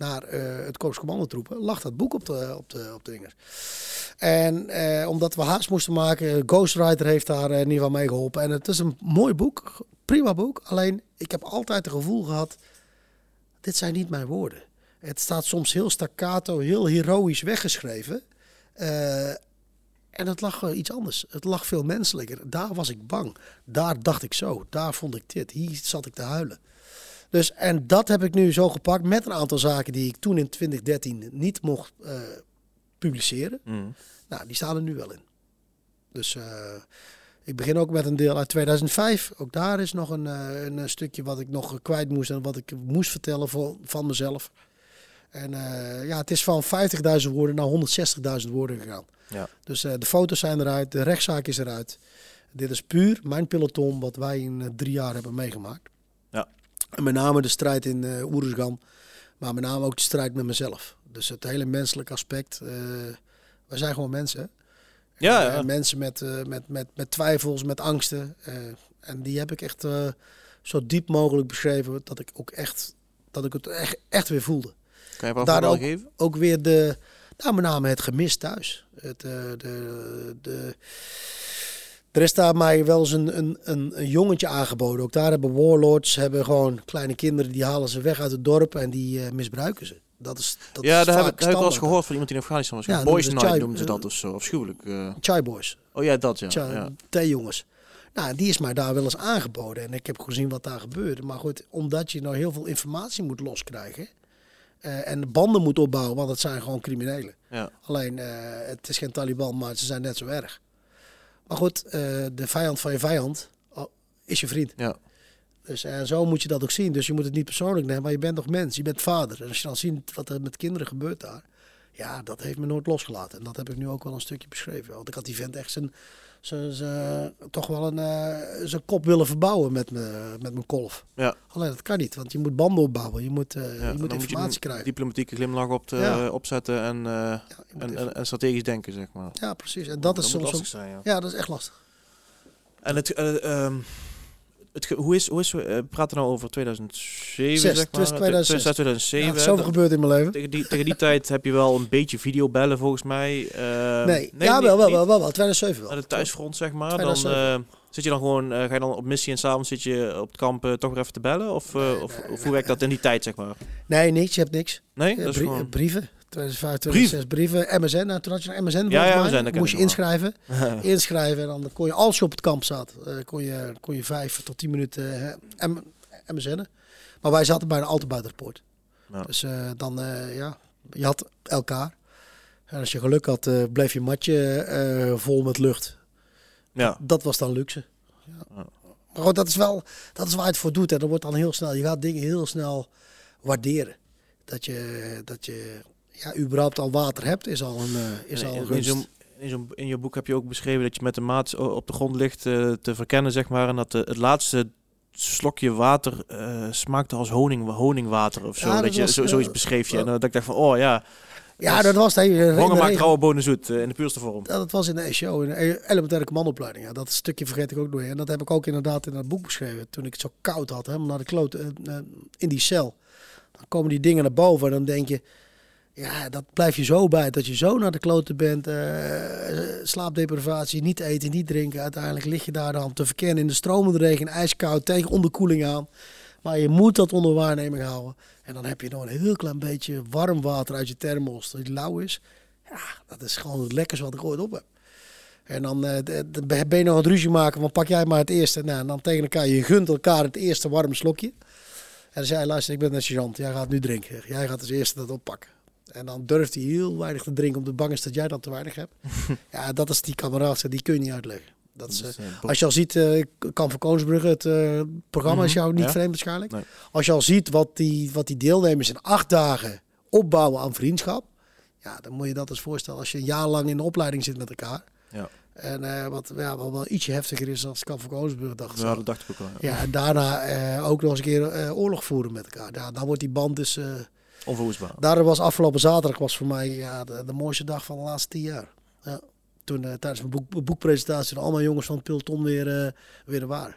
naar eh, het Korps Commandotroepen, lag dat boek op de, op de, op de vingers. En eh, omdat we haast moesten maken, Ghostwriter heeft daar eh, in ieder geval mee geholpen. En het is een mooi boek, prima boek. Alleen, ik heb altijd het gevoel gehad, dit zijn niet mijn woorden. Het staat soms heel staccato, heel heroïsch weggeschreven. En het lag iets anders. Het lag veel menselijker. Daar was ik bang. Daar dacht ik zo. Daar vond ik dit. Hier zat ik te huilen. Dus, en dat heb ik nu zo gepakt met een aantal zaken die ik toen in 2013 niet mocht eh, publiceren. Mm. Nou, die staan er nu wel in. Dus eh, ik begin ook met een deel uit 2005. Ook daar is nog een, eh, een, stukje wat ik nog kwijt moest en wat ik moest vertellen voor, van mezelf. En ja, het is van 50.000 woorden naar 160.000 woorden gegaan. Ja. Dus de foto's zijn eruit, de rechtszaak is eruit. Dit is puur mijn peloton wat wij in drie jaar hebben meegemaakt. En met name de strijd in uh, Oeruzgan, maar met name ook de strijd met mezelf. Dus het hele menselijke aspect. eh wij zijn gewoon mensen. Ja, En, ja. eh, mensen met, eh, met, met, met twijfels, met angsten. eh, en die heb ik echt eh, zo diep mogelijk beschreven dat ik ook echt, dat ik het echt, echt weer voelde. Kan je Daar ook- geven? Ook weer de, nou, met name het gemis thuis. Het, eh, de, de, er is daar mij wel eens een, een, een, een jongetje aangeboden. Ook daar hebben warlords hebben gewoon kleine kinderen die halen ze weg uit het dorp en die eh, misbruiken ze. Dat is dat ja, is daar heb, ik- dat heb ik wel eens gehoord van iemand die in Afghanistan was. Ja, Boys Night chai- noemden ze dat eh, of zo. Afschuwelijk. eh. Chai boys. Oh ja, dat ja. Tja, ja. theejongens. Nou, die is mij daar wel eens aangeboden. En ik heb gezien wat daar gebeurde. Maar goed, omdat je nou heel veel informatie moet loskrijgen. en banden moet opbouwen, want het zijn gewoon criminelen. Ja. Alleen, het is geen Taliban, maar ze zijn net zo erg. Maar goed, eh, de vijand van je vijand oh, is je vriend. Ja. Dus en zo moet je dat ook zien. Dus je moet het niet persoonlijk nemen, maar je bent nog mens. Je bent vader. En als je dan ziet wat er met kinderen gebeurt daar. Ja, dat heeft me nooit losgelaten. En dat heb ik nu ook wel een stukje beschreven. Want ik had die vent echt zijn, zijn, zijn- toch wel een, eh, zijn kop willen verbouwen met, me, met mijn kolf. Ja. Alleen dat kan niet, want je moet banden opbouwen. Je moet, eh, Ja, je moet je informatie een krijgen. diplomatieke glimlach op te, Ja. opzetten en, eh, moet en, even- en, en strategisch denken, zeg maar. ja, precies. En dat is moet soms... zijn, ja. Dat is echt lastig. En het, eh, ehm, het, hoe is, hoe is, we praten nou over 2007, Zes, zeg maar? het is 2006. 2007. Ja, zoveel gebeurd in mijn leven. tegen, die, tegen die tijd heb je wel een beetje videobellen, volgens mij. Eh, nee, ja, wel, wel, wel, wel, wel. 2007 wel. Naar de thuisfront, zeg maar. Dan 2007. eh, zit je dan gewoon, eh, ga je dan op missie en s'avonds zit je op het kamp eh, toch weer even te bellen? Of, eh, of, hoe werkt dat in die tijd, zeg maar? Nee, niks. Je hebt niks. Nee, dat is brie- gewoon... Brieven. 2005, 2006 brieven. MSN. Nou, toen had je nog MSN. Ja, ja. MSN, dat Moest je inschrijven. inschrijven. En dan kon je, als je op het kamp zat, eh, kon, je, kon je vijf tot tien minuten eh, M- MSN'en. Maar wij zaten bijna altijd buiten de poort. Ja. Dus eh, dan, ja, je had elkaar. En als je geluk had, bleef je matje vol met lucht. ja. Dat was dan luxe. Ja. Ja. Maar goed, dat is wel, dat is waar het voor doet. En dan wordt dan heel snel, je gaat dingen heel snel waarderen. Dat je, dat je ja, überhaupt al water hebt, is al een, eh, is al in, een in, gunst. in, zo'n- in je boek heb je ook beschreven dat je met de maat op de grond ligt eh, te verkennen, zeg maar. En dat de, het laatste slokje water eh, smaakte als honing, honingwater of zo. Ja, dat, dat je was, zo, eh, zoiets beschreef je. En dat ik dacht van, oh ja, Ja, dat was honger maakt regen. rauwe bonen zoet eh, in de puurste vorm. Ja, dat was in de ECO, in de elementaire commandoopleiding. Ja, dat stukje vergeet ik ook nog. En dat heb ik ook inderdaad in het boek beschreven. Toen ik het zo koud had, helemaal naar de kloot, eh, eh, in die cel. Dan komen die dingen naar boven en dan denk je... Ja, dat blijf je zo bij. Dat je zo naar de kloten bent. eh, slaapdeprivatie, niet eten, niet drinken. Uiteindelijk lig je daar dan te verkennen in de stromende regen, ijskoud, tegen onderkoeling aan. Maar je moet dat onder waarneming houden. En dan heb je nog een heel klein beetje warm water uit je thermos, dat lauw is. Ja, dat is gewoon het lekkers wat ik ooit op heb. En dan eh, ben je nog een ruzie maken, van pak jij maar het eerste. Nou, en dan tegen elkaar, je gunt elkaar het eerste warme slokje. En dan zei hij, luister, ik ben een sergeant, jij gaat nu drinken. Jij gaat als eerste dat oppakken. En dan durft hij heel weinig te drinken, omdat bang is dat jij dat te weinig hebt. ja, dat is die kameraadschap, die kun je niet uitleggen. Dat is, eh, Dus, eh, als je al ziet, eh Kamp van Koningsbrugge, het programma is Mhm, jou niet ja. vreemd waarschijnlijk. Nee. Als je al ziet wat die, wat die deelnemers in acht dagen opbouwen aan vriendschap. Ja, dan moet je dat eens voorstellen als je een jaar lang in de opleiding zit met elkaar. Ja. En wat ja, wat wel ietsje heftiger is dan Kamp van dacht ik ja, dat dacht ik ook wel. ja. Ja, en daarna ook nog eens een keer oorlog voeren met elkaar. Ja, dan wordt die band dus... Onverwoestbaar. Daar was afgelopen zaterdag was voor mij ja, de, de mooiste dag van de laatste tien jaar. Ja. Toen eh, tijdens mijn boek, boekpresentatie allemaal jongens van het peloton weer, eh, weer er waren.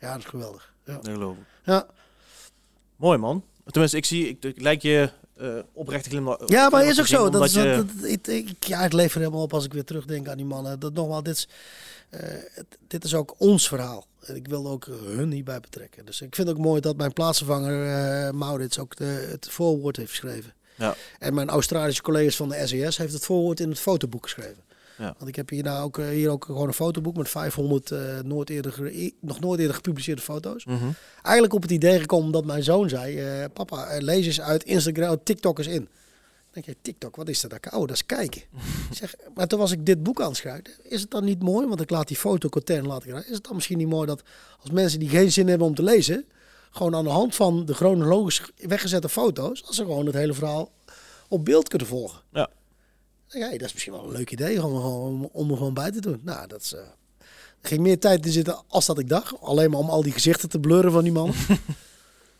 Ja, dat is geweldig. Ja. Dat geloof ik. Ja. Mooi man. Tenminste, ik zie, ik, ik lijk je oprechte glimlach. Ja, maar is ook zo. Dat omdat is, je- dat, dat- ik, ik, ja, ik leef er helemaal op als ik weer terugdenk aan die mannen. Dat nogmaals, dit is, het- dit is ook ons verhaal. En ik wil ook hun hierbij betrekken. Dus ik vind het ook mooi dat mijn plaatsvervanger eh, Maurits ook de, het voorwoord heeft geschreven. Ja. En mijn Australische collega's van de SES heeft het voorwoord in het fotoboek geschreven. Ja. Want ik heb hier, nou ook, eh, hier ook gewoon een fotoboek met 500 eh, nooit eerder, nog nooit eerder gepubliceerde foto's Mhm. eigenlijk op het idee gekomen dat mijn zoon zei: eh, Papa, eh, lees eens uit Instagram, TikTok eens in. Dan denk je, TikTok, wat is dat? Oh, dat is kijken. Zeg, maar toen was ik dit boek aan het schrijven. Is het dan niet mooi? Want ik laat die foto content ik eruit. Is het dan misschien niet mooi dat als mensen die geen zin hebben om te lezen, gewoon aan de hand van de chronologisch weggezette foto's, als ze gewoon het hele verhaal op beeld kunnen volgen. Ja. Dat is misschien wel een leuk idee gewoon, om er gewoon bij te doen. Nou, dat is. eh, er ging meer tijd in zitten als dat ik dacht. Alleen maar om al die gezichten te blurren van die mannen.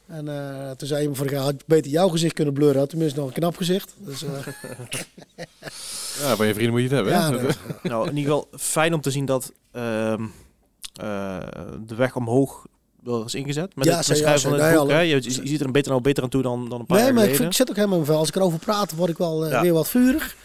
en eh, toen zei iemand van, had je beter jouw gezicht kunnen blurren. Had tenminste nog een knap gezicht. Dus, eh, Ja, bij je vrienden moet je het hebben. ja, hè? nee, Nou, in ieder geval fijn om te zien dat ehm, eh, de weg omhoog wel is ingezet. Met Ja, het schrijven van het boek. Je, je ziet er een beter nou beter aan toe dan, dan een paar nee jaar maar ik, geleden. vind- ik zit ook helemaal in mijn vel. Als ik erover praat, word ik wel Ja. weer wat vurig.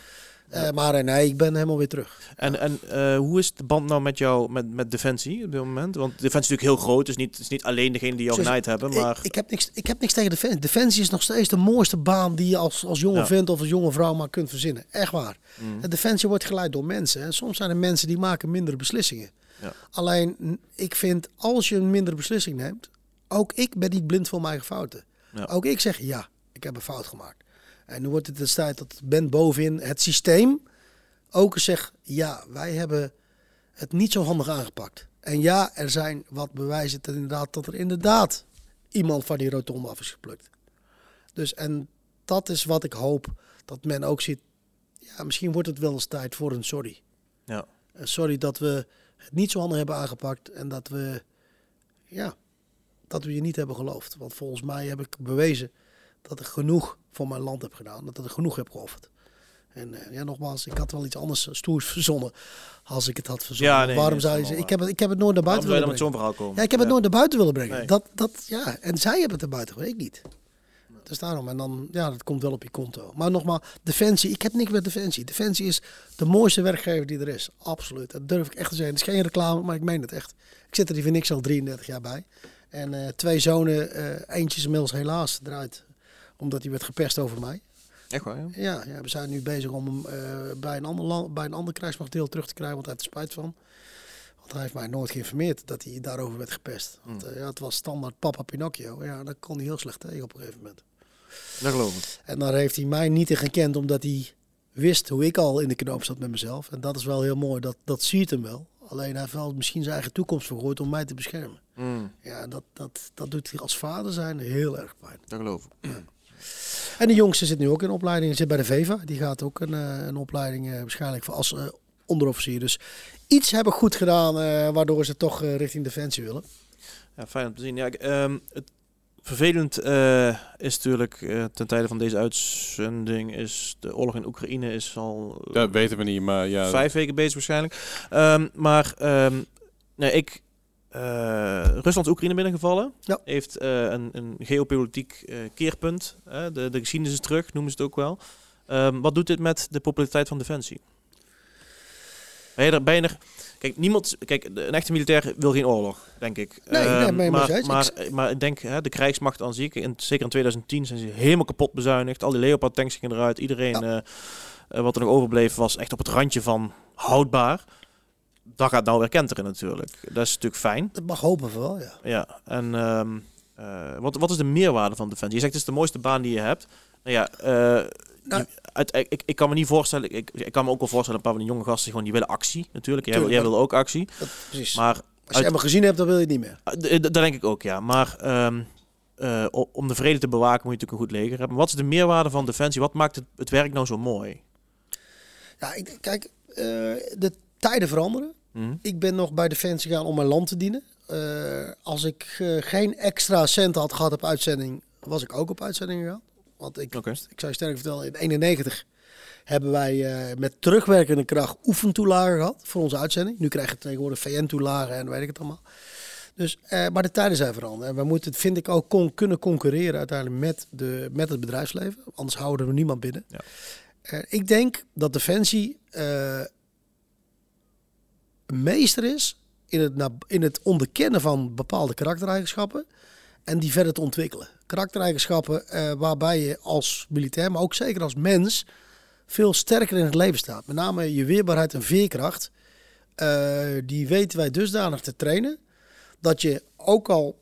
Eh, maar eh, nee, ik ben helemaal weer terug. En, en eh, hoe is de band nou met jou, met, met Defensie op dit moment? Want Defensie is natuurlijk heel groot. Dus niet, het is niet alleen degene die jou Dus hebben. Maar Ik, ik, heb niks, ik heb niks tegen Defensie. Defensie is nog steeds de mooiste baan die je als, als jonge Ja. vent of als jonge vrouw maar kunt verzinnen. Echt waar. Mm. De Defensie wordt geleid door mensen. En soms zijn er mensen die maken mindere beslissingen. Ja. Alleen, ik vind, als je een mindere beslissing neemt... Ook ik ben niet blind voor mijn eigen fouten. Ja. Ook ik zeg, ja, ik heb een fout gemaakt. En nu wordt het de tijd dat Ben bovenin het systeem ook eens zegt... Ja, wij hebben het niet zo handig aangepakt. En ja, er zijn wat bewijzen dat inderdaad, dat er inderdaad iemand van die rotonde af is geplukt. Dus en dat is wat ik hoop dat men ook ziet. Ja, misschien wordt het wel eens tijd voor een sorry. Ja. Een sorry dat we het niet zo handig hebben aangepakt en dat we, ja, dat we je niet hebben geloofd. Want volgens mij heb ik bewezen dat ik genoeg voor mijn land heb gedaan, dat ik genoeg heb geofferd. En eh, ja, nogmaals, ik had wel iets anders eh, stoers verzonnen als ik het had verzonnen. Ja, nee, Waarom nee, zou je zeggen? Ik heb, het, ik heb het nooit naar waarom buiten dan willen brengen. zo'n verhaal komen? Ja, ik heb het nooit naar buiten willen brengen. Nee. Dat, dat, ja, en zij hebben het naar buiten gebracht, ik niet. Dus daarom, en dan, ja, dat komt wel op je konto. Maar nogmaals, Defensie, ik heb niks met Defensie. Defensie is de mooiste werkgever die er is. Absoluut. Dat durf ik echt te zeggen. Het is geen reclame, maar ik meen het echt. Ik zit er die voor niks al 33 jaar bij. En eh, twee zonen, eh, eentje is inmiddels helaas eruit. Omdat hij werd gepest over mij. Echt waar, ja? Ja, ja we zijn nu bezig om hem eh, bij, een ander land, bij een ander krijgsmachtdeel terug te krijgen, want hij heeft er spijt van. Want hij heeft mij nooit geïnformeerd dat hij daarover werd gepest. Want eh, ja, het was standaard papa Pinocchio. Ja, daar kon hij heel slecht tegen op een gegeven moment. Dat geloof ik. En daar heeft hij mij niet in gekend, omdat hij wist hoe ik al in de knoop zat met mezelf. En dat is wel heel mooi, dat, dat ziet hem wel. Alleen hij heeft wel misschien zijn eigen toekomst vergooid om mij te beschermen. Mm, Ja, dat, dat, dat doet hij als vader zijn heel erg pijn. dat geloof ik. En de jongste zit nu ook in opleiding, zit bij de VEVA. Die gaat ook een, eh, een opleiding eh, waarschijnlijk voor als eh, onderofficier. Dus iets hebben goed gedaan, eh, waardoor ze toch eh, richting Defensie willen. Ja, fijn om te zien. Ja, ik, ehm, het vervelend eh, is natuurlijk eh, ten tijde van deze uitzending is de oorlog in Oekraïne is al Dat weten we niet, maar ja. vijf weken bezig waarschijnlijk. Ehm, maar ehm, nee, ik eh, Rusland is Oekraïne binnengevallen. Ja. Heeft eh, een, een geopolitiek eh, keerpunt. de, de geschiedenis is terug, noemen ze het ook wel. Ehm, wat doet dit met de populariteit van Defensie? Ben je er, ben je er, kijk, niemand, kijk, een echte militair wil geen oorlog, denk ik. Nee, nee, Ehm, maar, maar, maar ik denk, hè, de krijgsmacht aan zich, in, zeker in 2010 zijn ze helemaal kapot bezuinigd. Al die Leopard tanks gingen eruit. Iedereen, wat er nog overbleef, was echt op het randje van houdbaar. Dat gaat nou weer kenteren natuurlijk. Dat is natuurlijk fijn. Dat mag hopen voor wel, ja. Ja, en ehm, eh, wat, wat is de meerwaarde van Defensie? Je zegt het is de mooiste baan die je hebt. Nou ja, eh, Nou- uit, ik, ik kan me niet voorstellen, ik, ik kan me ook wel voorstellen, een paar van die jonge gasten gewoon die willen actie natuurlijk. Jij, Tuurlijk, jij wil ook actie. Dat, precies. Maar Als je hem gezien hebt, dan wil je het niet meer. uh, d- dat denk ik ook, ja. Maar ehm, eh, om de vrede te bewaken moet je natuurlijk een goed leger hebben. Wat is de meerwaarde van Defensie? Wat maakt het, het werk nou zo mooi? Ja, ik, kijk, eh, de tijden veranderen. Hm? Ik ben nog bij Defensie gaan om mijn land te dienen. Eh, als ik eh, geen extra cent had gehad op uitzending, was ik ook op uitzending gegaan. Want ik, ik zou je sterk vertellen, in 91 hebben wij eh, met terugwerkende kracht oefentoelagen gehad voor onze uitzending. Nu krijg je tegenwoordig VN-toelagen en weet ik het allemaal. Dus, maar de tijden zijn veranderd. En we moeten, vind ik, ook kon, kunnen concurreren uiteindelijk met, de, met het bedrijfsleven. Anders houden we niemand binnen. Ja. Ik denk dat Defensie meester is in het, in het onderkennen van bepaalde karaktereigenschappen en die verder te ontwikkelen. Karaktereigenschappen eh, waarbij je als militair, maar ook zeker als mens, veel sterker in het leven staat. Met name je weerbaarheid en veerkracht. eh, die weten wij dusdanig te trainen dat je ook al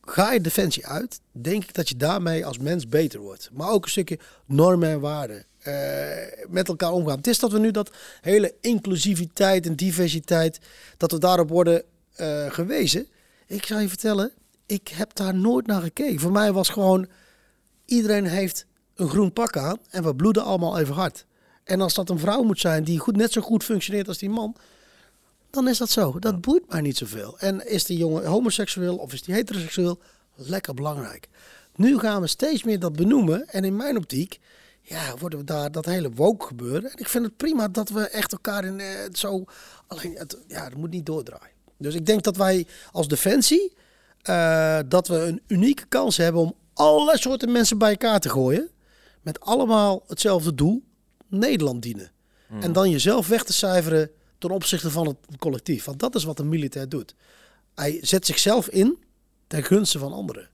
ga je defensie uit, denk ik dat je daarmee als mens beter wordt. Maar ook een stukje normen en waarden. Eh, met elkaar omgaan. Het is dat we nu dat hele inclusiviteit en diversiteit, dat we daarop worden eh, gewezen. Ik zou je vertellen, ik heb daar nooit naar gekeken. Voor mij was gewoon, iedereen heeft een groen pak aan en we bloeden allemaal even hard. En als dat een vrouw moet zijn die goed, net zo goed functioneert als die man, dan is dat zo. Dat boeit mij niet zoveel. En is die jongen homoseksueel of is die heteroseksueel? Lekker belangrijk. Nu gaan we steeds meer dat benoemen. En in mijn optiek, ja, worden we daar dat hele woke gebeuren. En ik vind het prima dat we echt elkaar in eh, zo... Alleen, het, ja, het moet niet doordraaien. Dus ik denk dat wij als Defensie, eh, dat we een unieke kans hebben om allerlei soorten mensen bij elkaar te gooien. Met allemaal hetzelfde doel, Nederland dienen. En dan jezelf weg te cijferen ten opzichte van het collectief. Want dat is wat een militair doet. Hij zet zichzelf in ten gunste van anderen.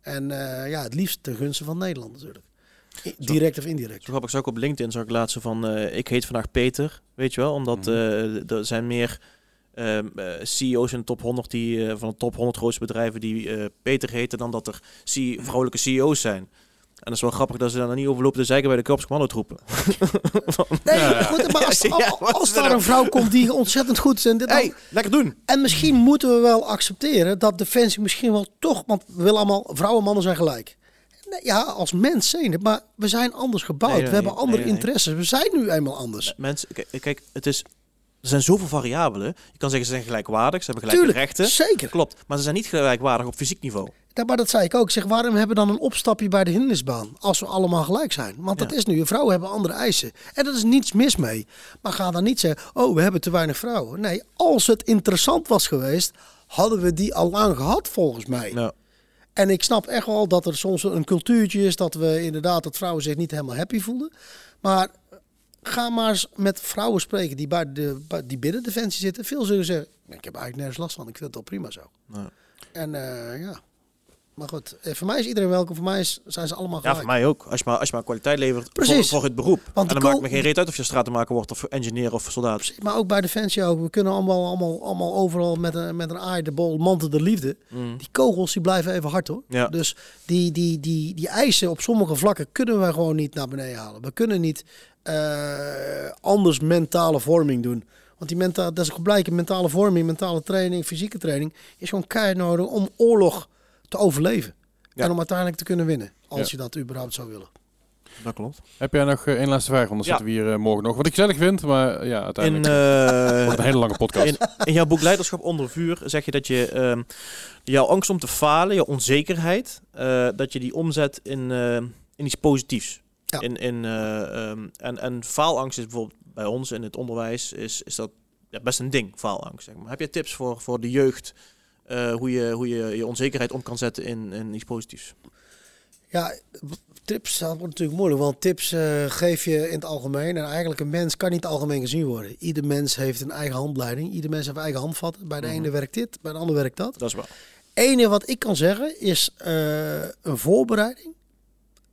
En eh, ja, het liefst ten gunste van Nederland natuurlijk. Direct of indirect. Zo zag ik op LinkedIn zag ik laatst van, eh, ik heet vandaag Peter, weet je wel, omdat eh, er zijn meer ehm, eh, CEO's in de top 100 die van de top 100 grootste bedrijven die Peter heten dan dat er C vrouwelijke CEO's zijn. En dat is wel grappig dat ze dan niet overlopen te zeiken bij de Korps Commando troepen. Nee, goed, maar als, als, daar een vrouw komt die ontzettend goed is. En, dit dan- hey, lekker doen! en misschien moeten we wel accepteren dat Defensie misschien wel toch... Want we willen allemaal, vrouwen en mannen zijn gelijk. Nee, ja, als mens zijn het. Maar we zijn anders gebouwd. Nee, we hebben andere interesses. We zijn nu eenmaal anders. Mensen, kijk, het is, er zijn zoveel variabelen. Je kan zeggen ze zijn gelijkwaardig, ze hebben gelijke Tuurlijk, rechten. zeker. Klopt, maar ze zijn niet gelijkwaardig op fysiek niveau. Ja, maar dat zei ik ook. Ik zeg, waarom hebben we dan een opstapje bij de hindernisbaan? Als we allemaal gelijk zijn. Want dat is nu. Vrouwen hebben andere eisen. En dat is niets mis mee. Maar ga dan niet zeggen, oh, we hebben te weinig vrouwen. Nee, als het interessant was geweest, hadden we die al lang gehad volgens mij. Ja. En ik snap echt wel dat er soms een cultuurtje is dat we inderdaad dat vrouwen zich niet helemaal happy voelen. Maar ga maar eens met vrouwen spreken die, bij de, die binnen Defensie zitten. Veel zullen zeggen, ik heb eigenlijk nergens last van. Ik vind het wel prima zo. Ja. En eh, ja, maar goed. eh, Voor mij is iedereen welkom. Voor mij is, zijn ze allemaal Ja, gelijk. voor mij ook. Als je maar, als je maar kwaliteit levert voor, Precies. voor het beroep. Want en dan maakt me geen reet uit of je stratenmaker wordt of engineer of soldaat. Maar ook bij Defensie ook. We kunnen allemaal, allemaal, allemaal overal met een, met een aai de bol de liefde. Mm. Die kogels die blijven even hard hoor. Ja. Dus die, die, die, die eisen op sommige vlakken kunnen we gewoon niet naar beneden halen. We kunnen niet eh, anders mentale vorming doen. Want die menta dat is blijken mentale vorming, mentale training, fysieke training is gewoon keihard nodig om oorlog te overleven. Ja. En om uiteindelijk te kunnen winnen. Als Ja. je dat überhaupt zou willen. Dat klopt. Heb jij nog eh, één laatste vraag? Anders Ja. zitten we hier eh, morgen nog. Wat ik gezellig vind, maar eh, ja, In, uiteindelijk eh, wordt het een hele lange podcast. in, in jouw boek Leiderschap onder vuur zeg je dat je ehm, jouw angst om te falen, jouw onzekerheid, eh, dat je die omzet in, eh, in iets positiefs. Ja. In, in, eh, ehm, en, en faalangst is bijvoorbeeld bij ons in het onderwijs is, is dat ja, best een ding, faalangst. Zeg maar. Heb je tips voor, voor de jeugd eh, hoe, je, hoe je je onzekerheid om kan zetten in, in iets positiefs? Ja, tips, dat wordt natuurlijk moeilijk. Want tips eh, geef je in het algemeen. En eigenlijk een mens kan niet algemeen gezien worden. Ieder mens heeft een eigen handleiding. Ieder mens heeft eigen handvatten. Bij de Mhm. ene werkt dit, bij de ander werkt dat. Dat is wel. enige wat ik kan zeggen is eh, een voorbereiding.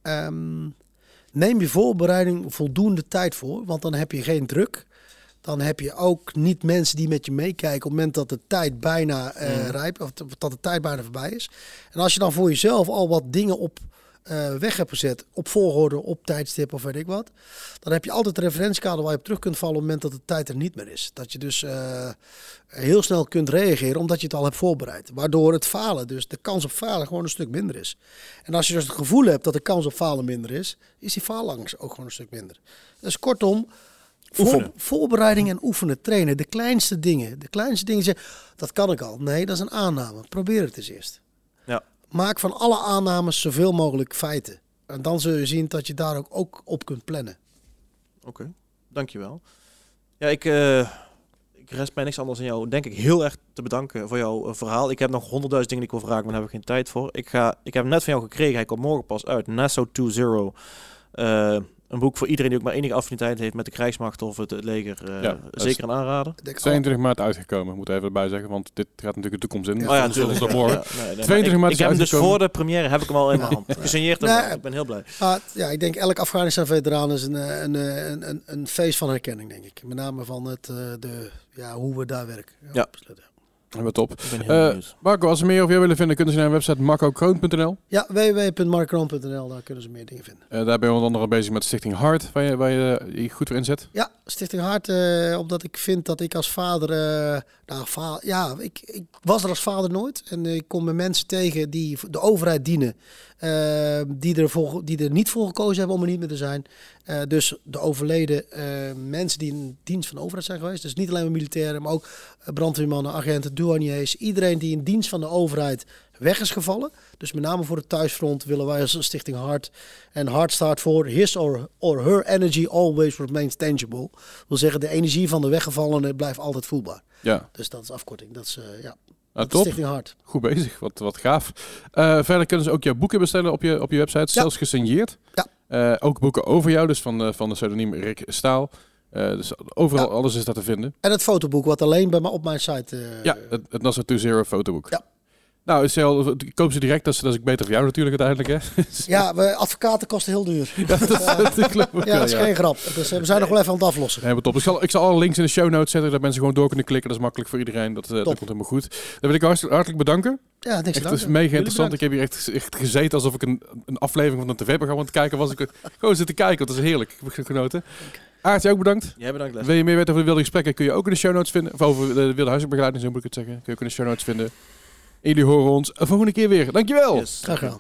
Ehm, neem je voorbereiding voldoende tijd voor, want dan heb je geen druk. Dan heb je ook niet mensen die met je meekijken op het moment dat de tijd bijna Mhm. rijp of dat de tijd bijna voorbij is. En als je dan voor jezelf al wat dingen op eh, weg hebt gezet, op volgorde, op tijdstip of weet ik wat, dan heb je altijd een referentiekader waar je op terug kunt vallen op het moment dat de tijd er niet meer is. Dat je dus eh, heel snel kunt reageren omdat je het al hebt voorbereid. Waardoor het falen, dus de kans op falen gewoon een stuk minder is. En als je dus het gevoel hebt dat de kans op falen minder is, is die faalangst ook gewoon een stuk minder. Dus kortom, voor- voorbereiding en oefenen, trainen, de kleinste dingen. De kleinste dingen zeggen, dat kan ik al. Nee, dat is een aanname. Probeer het eens eerst. Ja. Maak van alle aannames zoveel mogelijk feiten. En dan zul je zien dat je daar ook, ook op kunt plannen. Oké, dankjewel. Ja, ik, eh ik rest mij niks anders dan jou, denk ik, heel erg te bedanken voor jouw eh, verhaal. Ik heb nog honderdduizend dingen die ik wil vragen, maar daar heb ik geen tijd voor. Ik, ga, ik heb net van jou gekregen, hij komt morgen pas uit. Nassau 2.0. Eh een boek voor iedereen die ook maar enige affiniteit heeft met de krijgsmacht of het, het leger. eh, Ja, is- zeker een aanrader. Ik denk, oh, 22 maart uitgekomen, moet even erbij zeggen, want dit gaat natuurlijk de toekomst in. Ja, Oh ja, natuurlijk. daarvoor. Ja, nee, nee, maar 22 ik, maart ik is heb hem dus voor de première heb ik hem al in mijn hand. Gesigneerd Nee. Ik ben heel blij. ah, ja, ik denk elk Afghanistan-veteraan is een, eh, een, eh, een, een, een feest van herkenning, denk ik. Met name van het, eh, de, ja, hoe we daar werken. Ja. absoluut, ja. Wat top. Eh. Marco, als ze meer over jou willen vinden, kunnen ze naar de website marcokroon.nl. Ja, www.markroon.nl, daar kunnen ze meer dingen vinden. Eh, daar ben je onder andere bezig met Stichting Hart, waar je, waar je eh, je goed voor inzet. Ja, Stichting Hart, eh, omdat ik vind dat ik als vader, eh, nou, va ja, ik, ik was er als vader nooit. En ik kom met mensen tegen die de overheid dienen, eh, die, er voor, die er niet voor gekozen hebben om er niet meer te zijn. Eh, dus de overleden eh, mensen die in dienst van de overheid zijn geweest. Dus niet alleen maar militairen, maar ook eh, brandweermannen, agenten, douaniers. Iedereen die in dienst van de overheid weg is gevallen. Dus met name voor het thuisfront willen wij als Stichting Hart. En Hart staat voor His or, or Her Energy Always Remains Tangible. wil zeggen, de energie van de weggevallene blijft altijd voelbaar. Ja, Dus dat is afkorting. Dat is, ja, is top. Stichting Hart. Goed bezig, wat, wat gaaf. Eh, verder kunnen ze ook jouw boeken bestellen op je, op je website, zelfs gesigneerd. Ja. Eh, ook boeken over jou, dus van, van de pseudoniem Rick Staal. Eh, dus overal, Ja. alles is daar te vinden. En het fotoboek wat alleen bij mij op mijn site... Ja, het, het NASA 2.0 fotoboek. Ja. Nou, stel, koop ze direct, dat is, dat is beter voor jou natuurlijk uiteindelijk. Hè? ja, we, advocaten kosten heel duur. ja, dat, geloof ik Ja, wel, dat is ja. geen grap. Dus eh, we zijn nog wel even aan het aflossen. Helemaal top. Ik zal, ik zal alle links in de show notes zetten, dat mensen gewoon door kunnen klikken. Dat is makkelijk voor iedereen. Dat, eh, dat komt helemaal goed. Dan wil ik hartelijk, hartelijk bedanken. Ja, niks Echt, te het is danken. mega interessant. Ik heb hier echt, echt gezeten alsof ik een, een aflevering van een tv-programma aan het kijken was. Ik gewoon zitten kijken, want dat is heerlijk. Ik heb genoten. Aart, jij ook bedankt. Jij bedankt, Les. Wil je meer weten over de wilde gesprekken, kun je ook in de show notes vinden. Of over de wilde huisbegeleiding, zo moet ik het zeggen. Kun je ook in de show notes vinden. En jullie horen ons een volgende keer weer. Dankjewel! Yes. Graag gedaan.